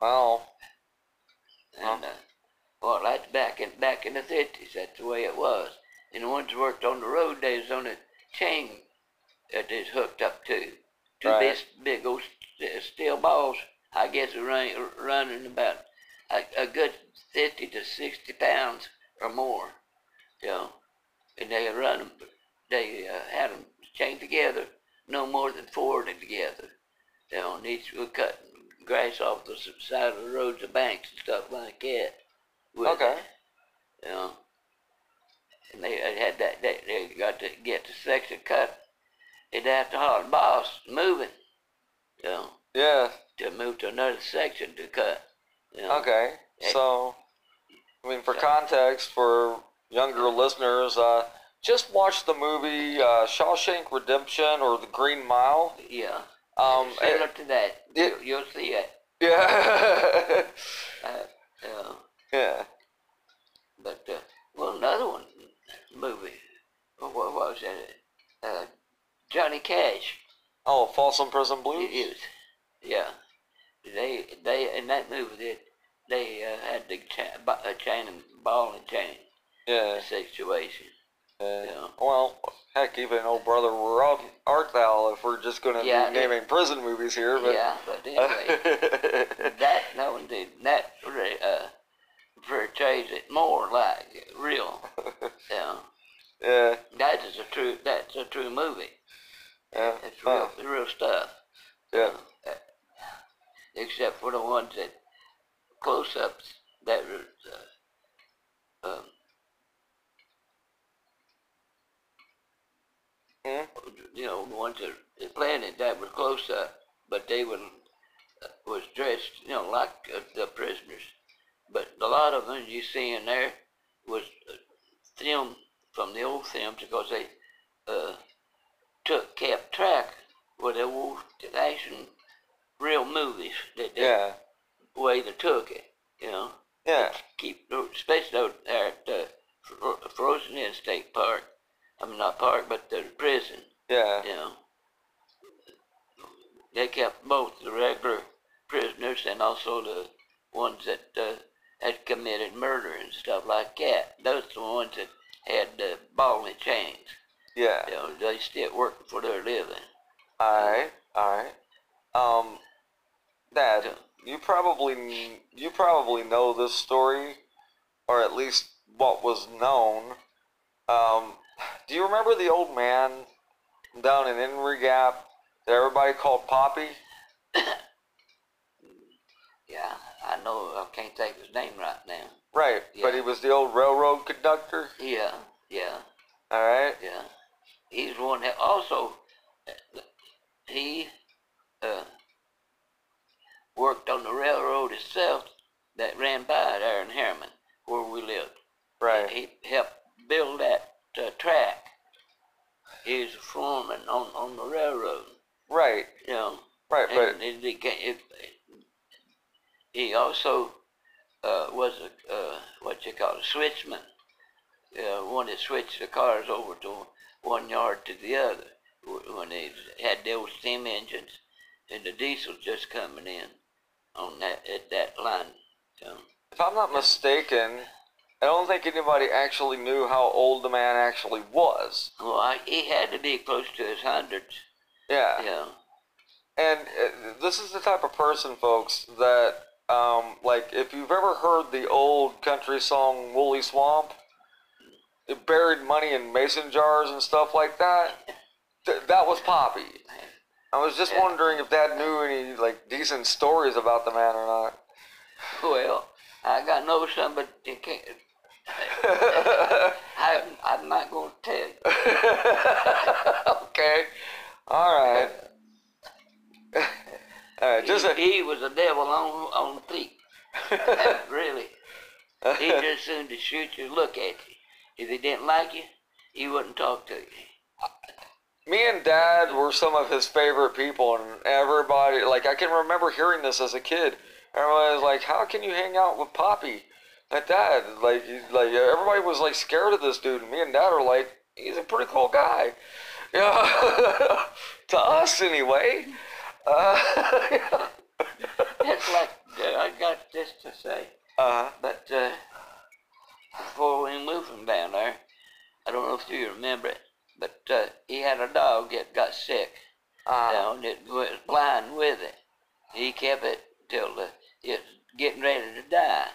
Well. And uh, well, that's back in back in the fifties. That's the way it was. And the ones who worked on the road, they was on a chain that is hooked up to two Right. big, big old steel balls. I guess running running about a, a good fifty to sixty pounds or more. You know, and they run them. They uh, had them chained together, no more than four together. You know, and each would cut grass off the side of the roads, the banks and stuff like that. with Okay. You know, and they had that. They, they got to get the section cut. They'd have to haul the boss moving. You know, Yeah. to move to another section to cut. You know? Okay. So, I mean, for Yeah. context, for younger listeners, uh, just watch the movie uh, Shawshank Redemption or The Green Mile. Yeah. Um, Similar to that. yeah. You, you'll see it. yeah, Uh, *laughs* uh, yeah. but, uh, well, another one, movie. What, what was that? Uh, Johnny Cash. Oh, Folsom Prison Blues. It is. Yeah. They, they, in that movie, they, they uh, had the cha- ba- uh, chain and ball and chain Yeah. situation. yeah. Yeah. Well, heck, even old brother, we're out art thou if we're just gonna Yeah, be it- naming prison movies here. But Yeah, but anyway. *laughs* that no indeed that uh portrays it more like real. *laughs* Yeah, yeah, that is a true. That's a true movie. Yeah. It's real, real stuff. yeah. Uh, except for the ones that close-ups that was, uh, um, Hmm? you know, the ones that they planted that were close-up, but they were uh, was dressed, you know, like uh, the prisoners. But a lot of them you see in there was uh, filmed from the old films because they uh, took kept track with the old action real movies that they, Yeah. way they took it, you know. Yeah. Keep especially out there at the Frozen Head State Park. I mean not park, but the prison. Yeah. You know, they kept both the regular prisoners and also the ones that uh, had committed murder and stuff like that. Those are the ones that had the ball and chains. Yeah. You know, they still working for their living. Alright, alright. Um, Dad, you probably you probably know this story, or at least what was known. Um, do you remember the old man down in Emory Gap that everybody called Poppy? *coughs* Yeah, I know. I can't think of his name right now. Right, but he was the old railroad conductor. Yeah, yeah, All right. yeah. He's one that also he uh, worked on the railroad itself that ran by there in Harriman, where we lived. Right. He helped build that uh, track. He was a foreman on, on the railroad, Right. you know. Right. But And it, it, it, he also uh, was a uh, what you call a switchman. Uh, one that switched the cars over to one yard to the other when they had the old steam engines and the diesel just coming in on that at that line. So, if I'm not mistaken, I don't think anybody actually knew how old the man actually was. well, I, he had to be close to his hundreds. Yeah. Yeah. And uh, this is the type of person, folks, that, um, like, if you've ever heard the old country song Wooley Swamp, buried money in mason jars and stuff like that, th- that was Poppy. I was just Yeah. wondering if Dad knew any, like, decent stories about the man or not. Well, I got no some, but you can't. *laughs* I, I'm not going to tell you. *laughs* okay. All right. *laughs* All right, just a, he, he was a devil on on feet. really. He just soon to shoot you, look at you. If he didn't like you, he wouldn't talk to you. me and dad were some of his favorite people and everybody like i can remember hearing this as a kid. Everybody was like how can you hang out with poppy? Like Dad, like like everybody was like scared of this dude and me and dad are like he's a pretty cool guy. Yeah *laughs* to us anyway. Uh, *laughs* It's like I got this to say, uh-huh. but uh, before we moved from down there, I don't know if you remember it, but uh, he had a dog that got sick. uh, down it was blind with it. He kept it till the, it was getting ready to die.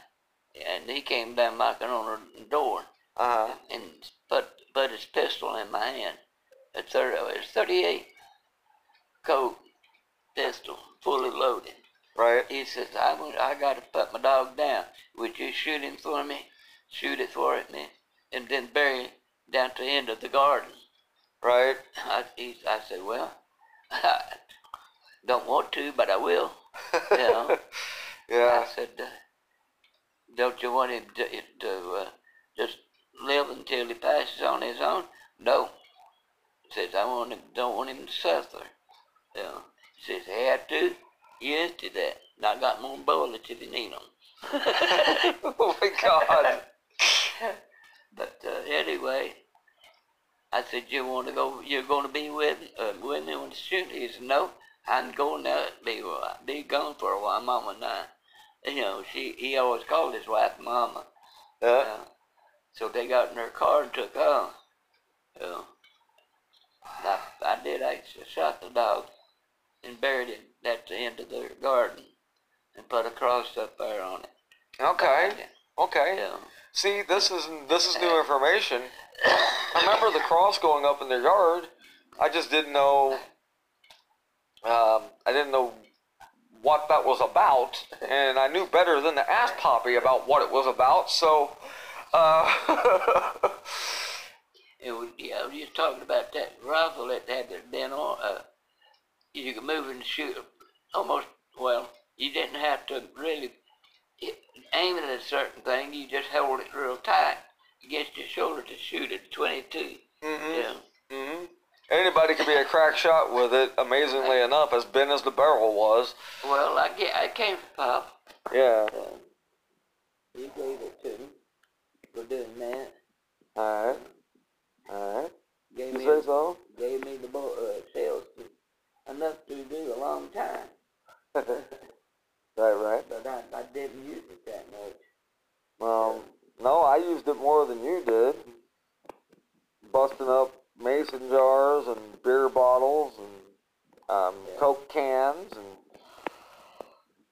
And he came down knocking on the door uh, and put put his pistol in my hand. A thirty, it was 38 Colt pistol, fully loaded. right He says, I, I got to put my dog down. Would you shoot him for me? Shoot it for me, and then bury it down to the end of the garden. right I, he, I said, well, I *laughs* don't want to, but I will. You *laughs* know, yeah I said, uh, don't you want him to, to uh, just live until he passes on his own? No. Says, I want him, don't want him to suffer. You know, Says they had to. Yes to that. And I got more bullets if you need them. *laughs* oh my God. *laughs* but uh, anyway, I said, you want to go, you're going to be with, uh, with me on the shoot? He said, no, I'm going there, be, be gone for a while, Mama and I. You know, she, he always called his wife Mama. Yeah. Uh, so they got in their car and took off. So I, I did I shot the dog and buried it at the end of their garden and put a cross up there on it. Okay. Okay. Yeah. See, this is this is new information. I remember the cross going up in their yard. I just didn't know. Um, I didn't know what that was about, and I knew better than to ask Poppy about what it was about. So, uh, *laughs* It was, yeah, I was just talking about that rifle that had the been on. Uh, you could move and shoot almost. Well, you didn't have to really hit, aim at a certain thing. You just hold it real tight against your shoulder to shoot at Twenty-two. mhm, Yeah. mhm. Anybody could be a crack shot with it. Amazingly enough, as bent as the barrel was. Well, I get. I came from Pop. Yeah. Uh, he gave it to me for doing that. All right. All right. Gave You me say so? gave me the bo- uh, shells to, enough to do a long time. *laughs* right. Right. But I, I didn't use it that much. Well, no, I used it more than you did. Busting up mason jars and beer bottles and um, Yeah. Coke cans and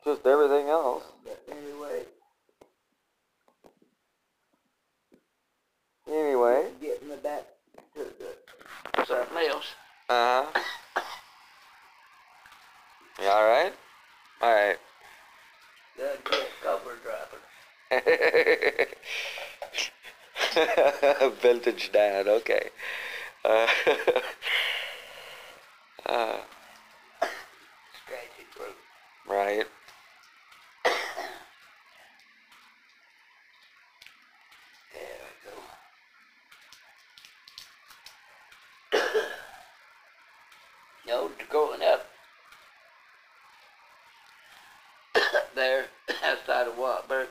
just everything else. But anyway, Anyway, getting me back to the something else. uh huh. *coughs* You all right? All right. Get cover. *laughs* Vintage dad. Okay. Uh, *laughs* uh, Scratchy throat. right. There we go. no, growing up there outside of Wartburg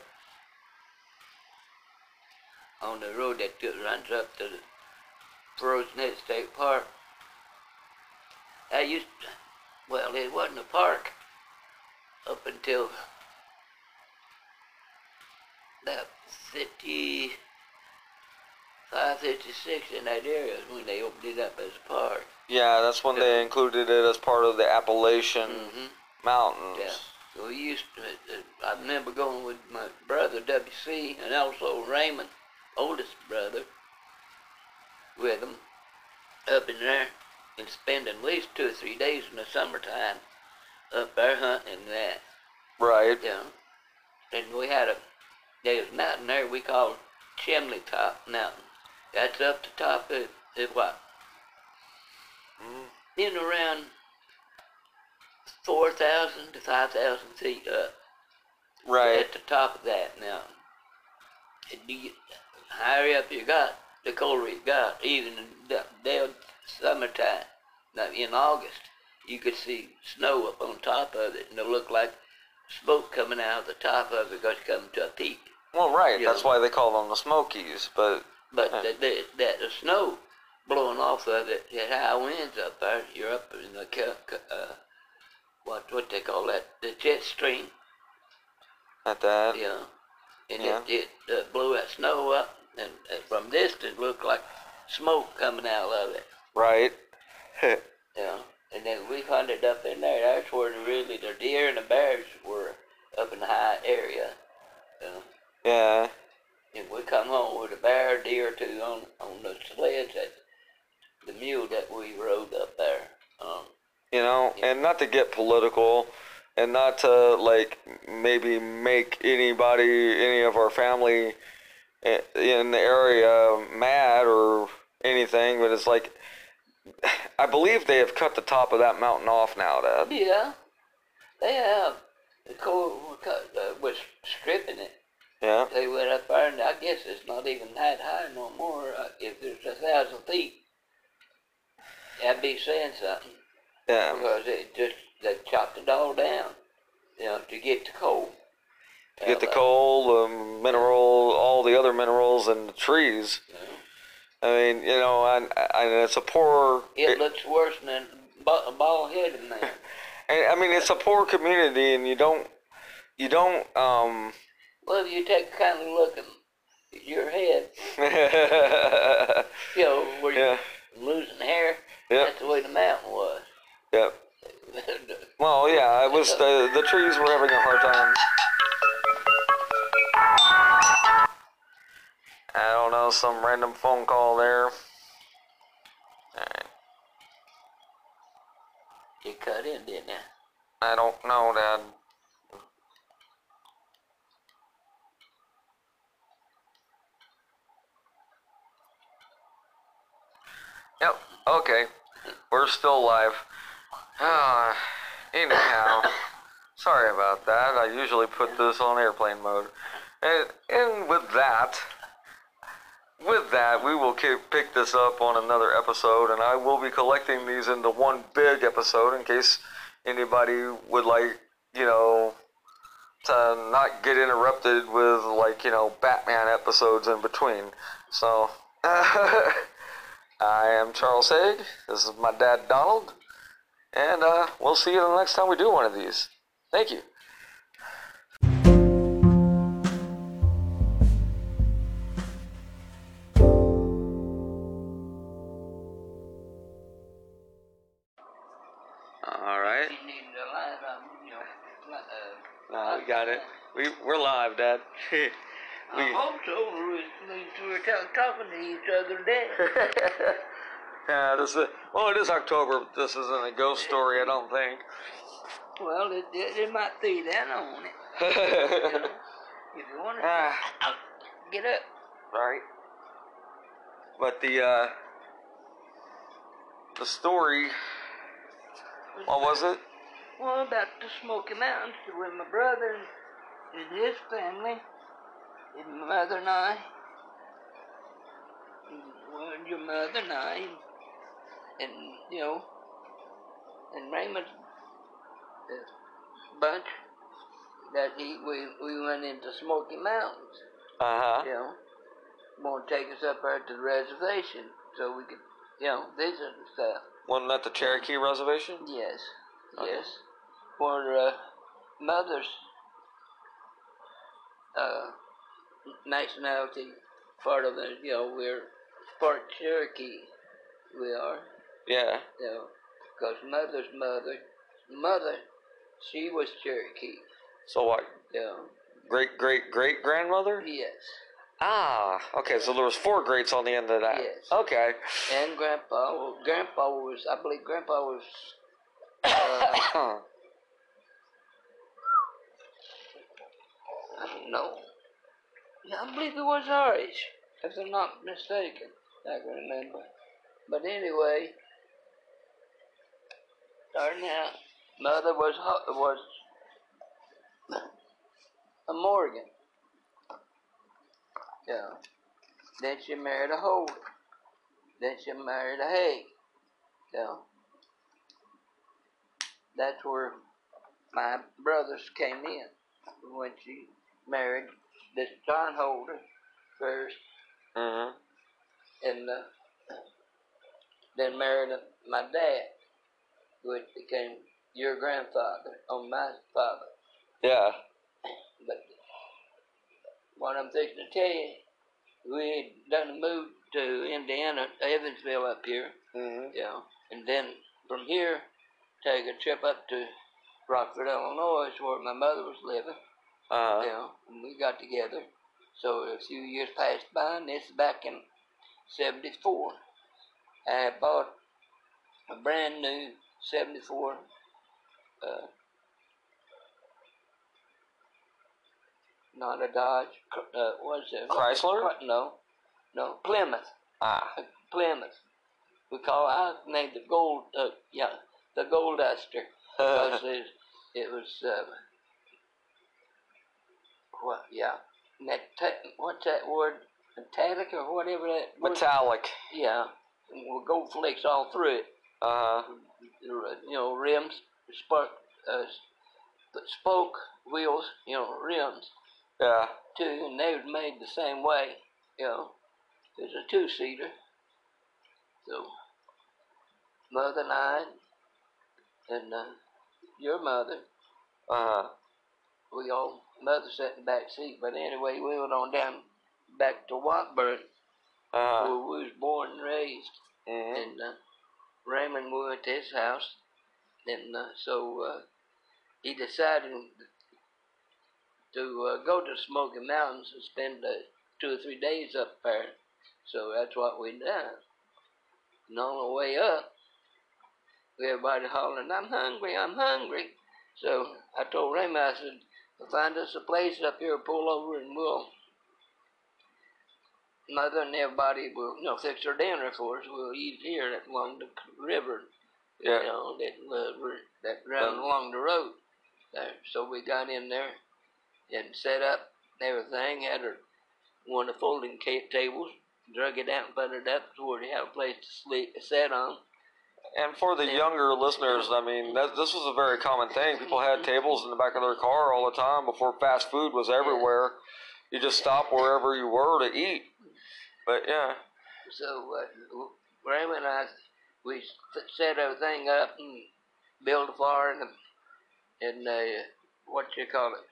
on the road that go- runs up to the Frozen Head State Park. I used to, well, it wasn't a park up until about 55, 56 in that area is when they opened it up as a park. Yeah, that's when they included it as part of the Appalachian Mm-hmm. Mountains. Yeah. So we used to, uh, I remember going with my brother W.C. and also Raymond, oldest brother, with them up in there and spending at least two or three days in the summertime up there hunting that. Right. know. And we had a, there was a mountain there we called Chimney Top Mountain. That's up the top of, of what? In around 4,000 to 5,000 feet up. Right. At the top of that. And you the higher up you got, the colder it got. Even in the dead summertime, now in August, you could see snow up on top of it, and it looked like smoke coming out of the top of it because it's coming to a peak. Well, right. Yeah. That's why they call them the Smokies. But But Huh. the, the, that the snow blowing off of it, had high winds up there. You're up in the uh, what what they call that, the jet stream. at that. Yeah. And Yeah. it, it uh, blew that snow up, and uh, from distance looked like smoke coming out of it. Right. *laughs* Yeah. And then we hunted up in there. That's where the, really the deer and the bears were up in the high area. Yeah. yeah. And we come home with a bear, deer or two on on the sleds that the mule that we rode up there. Um, You know, and not to get political, and not to like maybe make anybody, any of our family in the area mad or anything, but it's like I believe they have cut the top of that mountain off now, Dad. yeah, they have. The core uh, was stripping it. Yeah. They went up there, and I guess it's not even that high no more. If there's a thousand feet, that'd be saying something Yeah. because it just they chopped it all down, you know, to get the coal. To get the Uh, coal, the mineral, all the other minerals, and the trees. know, I mean, you know, and, and it's a poor. It looks worse than a bald headed man. and, I mean, it's a poor community, and you don't, you don't. Um, well, if you take a kind of look at your head, yeah, *laughs* you know, where yeah, you're losing hair, yeah, that's the way the mountain was. yeah. *laughs* Well, yeah, it was the the trees were having a hard time. I don't know, some random phone call there. Alright, you cut in, didn't you? I don't know, Dad. Yep. Okay. We're still live. Ah, anyhow, sorry about that. I usually put this on airplane mode. And, and with that, with that, we will ki- pick this up on another episode, and I will be collecting these into one big episode in case anybody would like, you know, to not get interrupted with like, you know, Batman episodes in between. So, *laughs* I am Charles Haig. This is my dad Donald, and uh, we'll see you the next time we do one of these. Thank you. Talking to each other today. *laughs* yeah, this is well, it is October. But this isn't a ghost story, I don't think. Well, it, it, it might be that on it. *laughs* You know, if you want to, ah, get up. right. But the uh, the story, what was it? Well, about the Smoky Mountains with my brother and his family, and my mother and I, and, your mother and I, and, and you know, and Raymond, the bunch that he, we we went into Smoky Mountains. Uh huh. You know, want to take us up there to the reservation so we could, you know, visit and stuff. Wasn't that the Cherokee Reservation? Yes, Okay. yes. For uh, mother's uh, nationality, part of it, you know, we're part Cherokee. We are, Yeah. you know, because mother's mother, mother, she was Cherokee. So what? Yeah. Great great great grandmother? yes. Ah, okay. So there was four greats on the end of that. Yes. Okay. And grandpa, well, grandpa was, I believe grandpa was, *coughs* uh, I don't know. Yeah, I believe it was Irish, if I'm not mistaken. I can remember. But anyway, starting out, mother was was a Morgan. Yeah. Then she married a Holt. Then she married a Haig. Yeah. That's where my brothers came in when she married this John Holder first, mhm. And uh, then married my dad, which became your grandfather on my father. Yeah. But what I'm fixing to tell you, we had done moved to Indiana, Evansville up here, Mhm. you know, and then from here take a trip up to Rockford, Illinois, where my mother was living. Uh you know, and we got together. So a few years passed by, and this is back in '74. I bought a brand new '74 uh, not a Dodge. Uh, what's it? Chrysler? Chr- No, no Plymouth. Ah. Plymouth. We call I named the gold. Uh, yeah, the Gold Duster *laughs* because it, it was uh, what? Yeah, Meta- what's that word? Metallic or whatever that. word- Metallic. Yeah, with gold flakes all through it. Uh huh. You know, rims spark uh, spoke wheels, you know, rims Yeah. too, and they was made the same way, you know. it's a two seater. So mother and I and uh, your mother, Uh huh. we all mother sat in the back seat, but anyway, we went on down back to Wartburg Uh huh. where we was born and raised. and uh, Raymond went to his house, and uh, so uh, he decided to uh, go to Smoky Mountains and spend uh, two or three days up there. So that's what we done. And on the way up, everybody hollering, "I'm hungry! I'm hungry!" So I told Raymond, I said, "Find us a place up here, pull over, and we'll." Mother and everybody will, you know, fix their dinner for us. We'll eat here along the river, you know, that uh, that run along the road. There. So we got in there and set up everything. Had our one of the folding tables, drug it out and put it up to where they had a place to sleep, sit on. And for the Yeah. younger listeners, I mean, that, this was a very common thing. People had *laughs* tables in the back of their car all the time before fast food was everywhere. You just stop wherever you were to eat. But yeah, So uh, Raymond and I, we set everything up and built a fire and and uh, what you call it.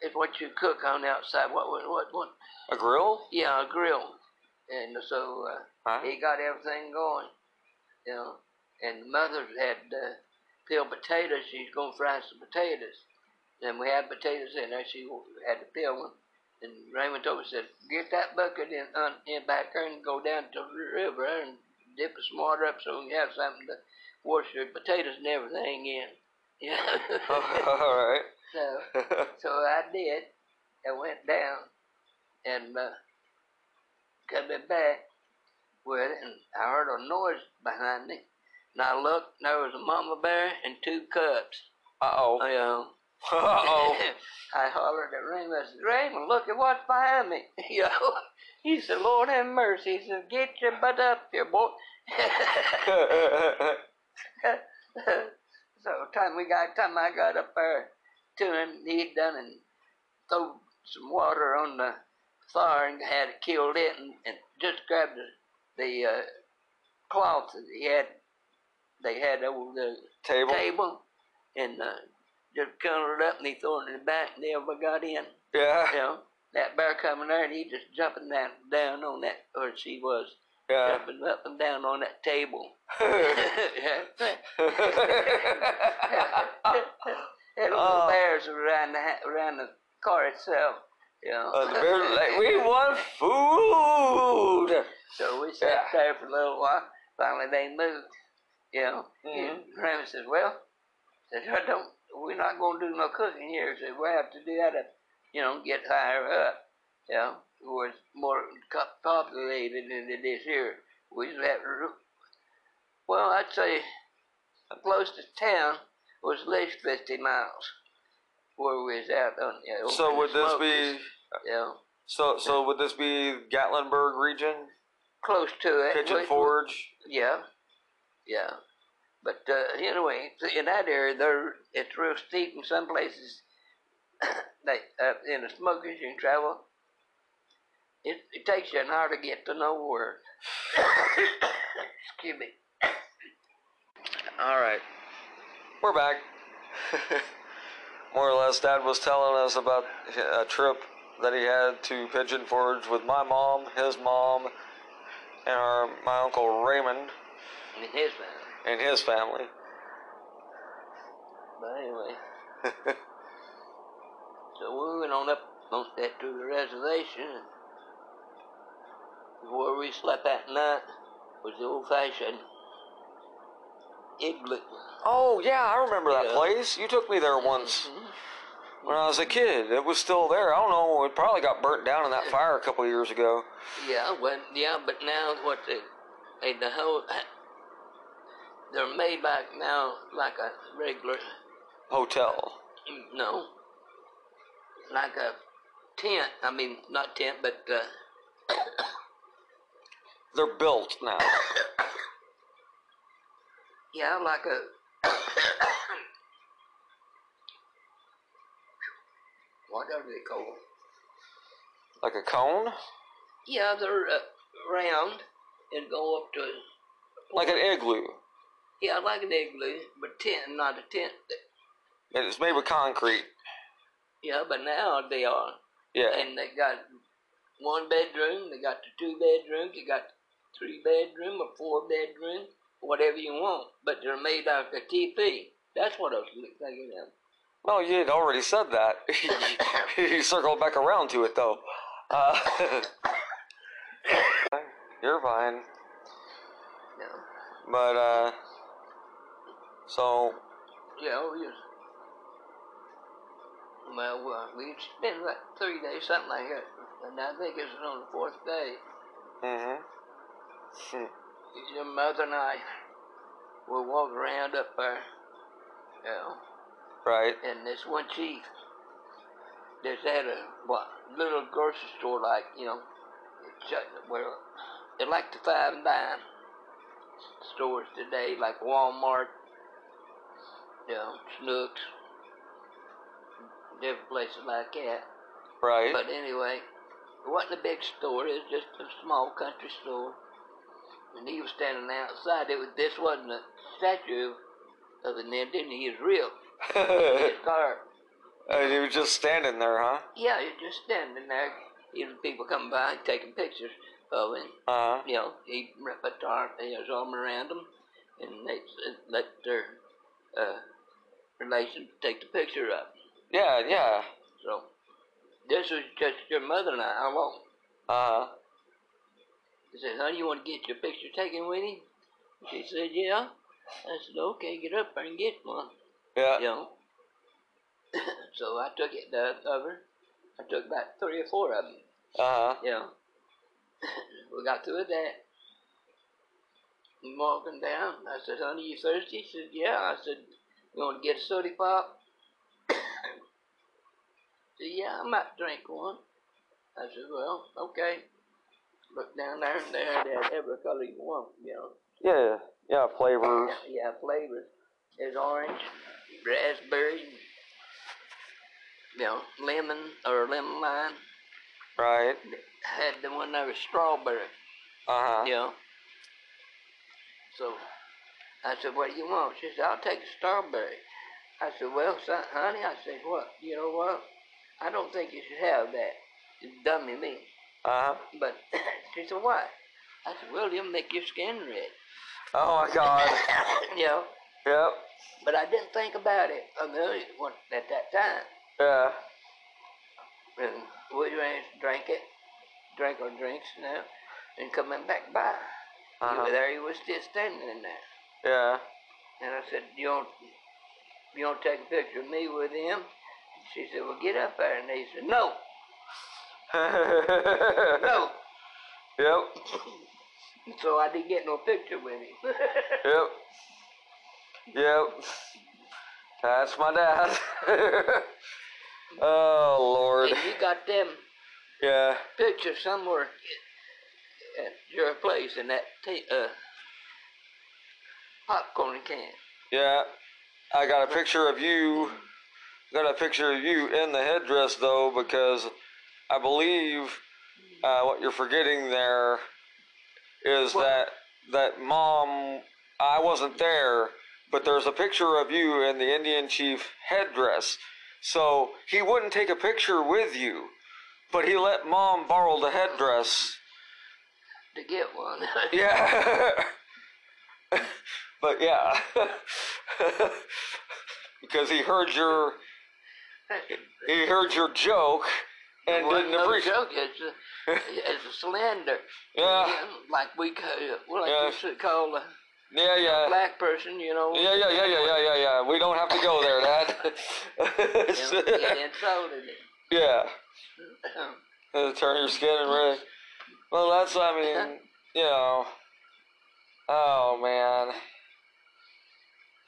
It's what you cook on the outside. What what what? what a grill. yeah, a grill. And so uh, Huh? he got everything going, you know. And the mother had uh, peeled potatoes. She's gonna fry some potatoes, and we had potatoes in there. She had to peel them. And Raymond told me, said, get that bucket in, uh, in back there and go down to the river and dip some water up so you have something to wash your potatoes and everything in. *laughs* Yeah. *laughs* all right. so, *laughs* so I did. I went down and uh, coming back with it, and I heard a noise behind me. And I looked, and there was a mama bear and two cubs. Uh oh. You know. Uh oh. *laughs* I hollered at Raymond. I said, Raymond, look at what's behind me. *laughs* You know. He said, Lord have mercy. He said, get your butt up here, boy. *laughs* so time we got time I got up there to him, he'd done and throw some water on the fire and had it killed it and, and just grabbed the, the uh, cloth that he had they had over the Table. table and uh, just covered up and he threw it in the back and they ever got in. You Yeah. know, that bear coming there and he just jumping down down on that or she was Yeah. jumping up and down on that table. *laughs* *laughs* and little Oh. bears around the around the car itself. You know. Uh, the bears were like, we want food. so we sat Yeah. there for a little while. Finally, they moved. You know. Mhm. And Grandma says, "Well, says I don't. We're not going to do no cooking here. Says we have to do that. You know, get higher up. You know, where it's more co- populated than it is here. We just have to. Well, I'd say close to town was at least fifty miles where we was out on. Uh, you know, So would this be? You know, So so would this be Gatlinburg region, close to it. Pigeon Forge? Yeah, yeah. But uh, anyway, in that area, there it's real steep in some places. *coughs* they uh, in the Smokies you can travel. It, it takes you an hour to get to nowhere. *coughs* Excuse me. *coughs* All right, we're back. *laughs* More or less, Dad was telling us about a trip that he had to Pigeon Forge with my mom, his mom, and our my uncle Raymond In his family. And his family. But anyway, *laughs* so we went on up on that to the reservation. And where we slept that night was the old-fashioned igloo. oh yeah, I remember that Yeah. place. You took me there once Mhm. when I was a kid. It was still there. I don't know. It probably got burnt down in that fire a couple of years ago. Yeah, well, yeah, but now what they the whole, they're made back now like a regular, Hotel. no, like a tent. I mean, not tent, but uh, *coughs* They're built now. *coughs* yeah, like a *coughs* what are they called? Like a cone? Yeah, they're uh, round and go up to. Like an igloo. Yeah, I like an igloo, but tent, not a tent. And it's made with concrete. Yeah, but now they are. Yeah. And they got one bedroom, they got the two bedrooms, they got three bedroom or four bedroom, whatever you want. But they're made out of TP. That's what I was thinking of. No, you had already said that. *laughs* *laughs* you circled back around to it though. Uh, *laughs* you're fine. Yeah. But uh so Yeah, we just. Well, well, we spent like three days, something like that. And I think it was on the fourth day. Mm mhm. *laughs* Your mother and I were walking around up there. You know, Right. and this one chief just had a what little grocery store like you know well they're like the five and dime stores today like Walmart you know Snooks different places like that Right. but anyway it wasn't a big store it was just a small country store and he was standing outside it was this wasn't a statue of an Indian he was real his car and you were just standing there, huh? Yeah, you're just standing there. You know, people coming by taking pictures of him. Uh-huh. You know, he put his arm around them, and they let their uh, relation to take the picture of. Yeah, yeah. So, this was just your mother and I alone. Uh-huh. He said, honey, you want to get your picture taken with him? She said, yeah. I said, okay, get up there and get one. Yeah. You know. *coughs* so I took it uh, of her. I took about three or four of them. Uh-huh. you know, *coughs* we got through with that. I'm walking down. I said, honey, you thirsty? She said, yeah. I said, you want to get a soda pop? *coughs* said, yeah, I might drink one. I said, well, okay. Look down there, and there they had every color you want, you know. Yeah. Yeah, flavors. Yeah, flavors. There's orange, raspberry, you know, lemon or lemon lime. Right. Had the one that was strawberry. Uh-huh. You know. So I said, What do you want? She said, I'll take a strawberry. I said, Well, son, honey, I said, What? You know what? I don't think you should have that. It's dummy me. Uh-huh. But *coughs* she said, Why? I said, Well, it'll make your skin red. Oh my god. *coughs* you know. Yep. But I didn't think about it a million at that time. Yeah. And we ran, drank it, drank our drinks now, and coming back by. He Uh-huh. was there, he was still standing in there. Yeah. And I said, you don't, you don't take a picture of me with him? She said, well, get up there. And he said, no, *laughs* no. Yep. So I didn't get no picture with him. *laughs* Yep. Yep. That's my dad. *laughs* oh Lord. and you got them Yeah. pictures somewhere at your place in that t- uh, popcorn can. Yeah. I got a picture of you. Got a picture of you in the headdress though, because I believe uh, what you're forgetting there is What? that that mom. I wasn't there, but there's a picture of you in the Indian chief headdress. So he wouldn't take a picture with you, but he let mom borrow the headdress. To get one. *laughs* Yeah. *laughs* but yeah. *laughs* because he heard your he heard your joke and Wasn't didn't no appreciate. joke. It's a, it's a cylinder. Yeah. Like we call, well, like Yeah. we should call a Yeah, yeah. black person, you know. Yeah, yeah, yeah, yeah, yeah, yeah, yeah. We don't have to go there, Dad. You know, get yeah. Turn your skin and red. Well, that's, I mean, uh-huh. you know. Oh, man.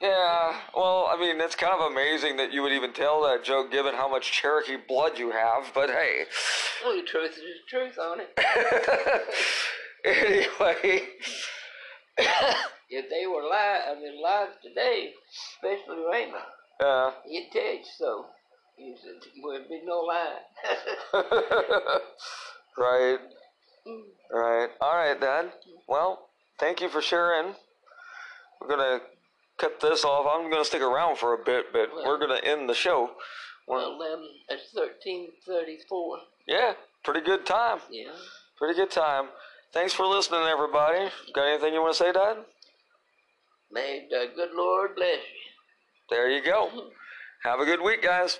Yeah, well, I mean, it's kind of amazing that you would even tell that joke given how much Cherokee blood you have, but hey. Well, the truth is the truth on it. *laughs* anyway. if they were alive, I mean, alive today, especially Raymond, Yeah. he'd tell you so. He said, there would be no lie. *laughs* right. Right. All right, Dad. Well, thank you for sharing. We're gonna cut this off. I'm gonna stick around for a bit, but we're gonna end the show. Well, well, um, it's 1334. yeah, pretty good time. Yeah. Pretty good time. Thanks for listening, everybody. Got anything you want to say, Dad? May the good Lord bless you. There you go. *laughs* Have a good week, guys.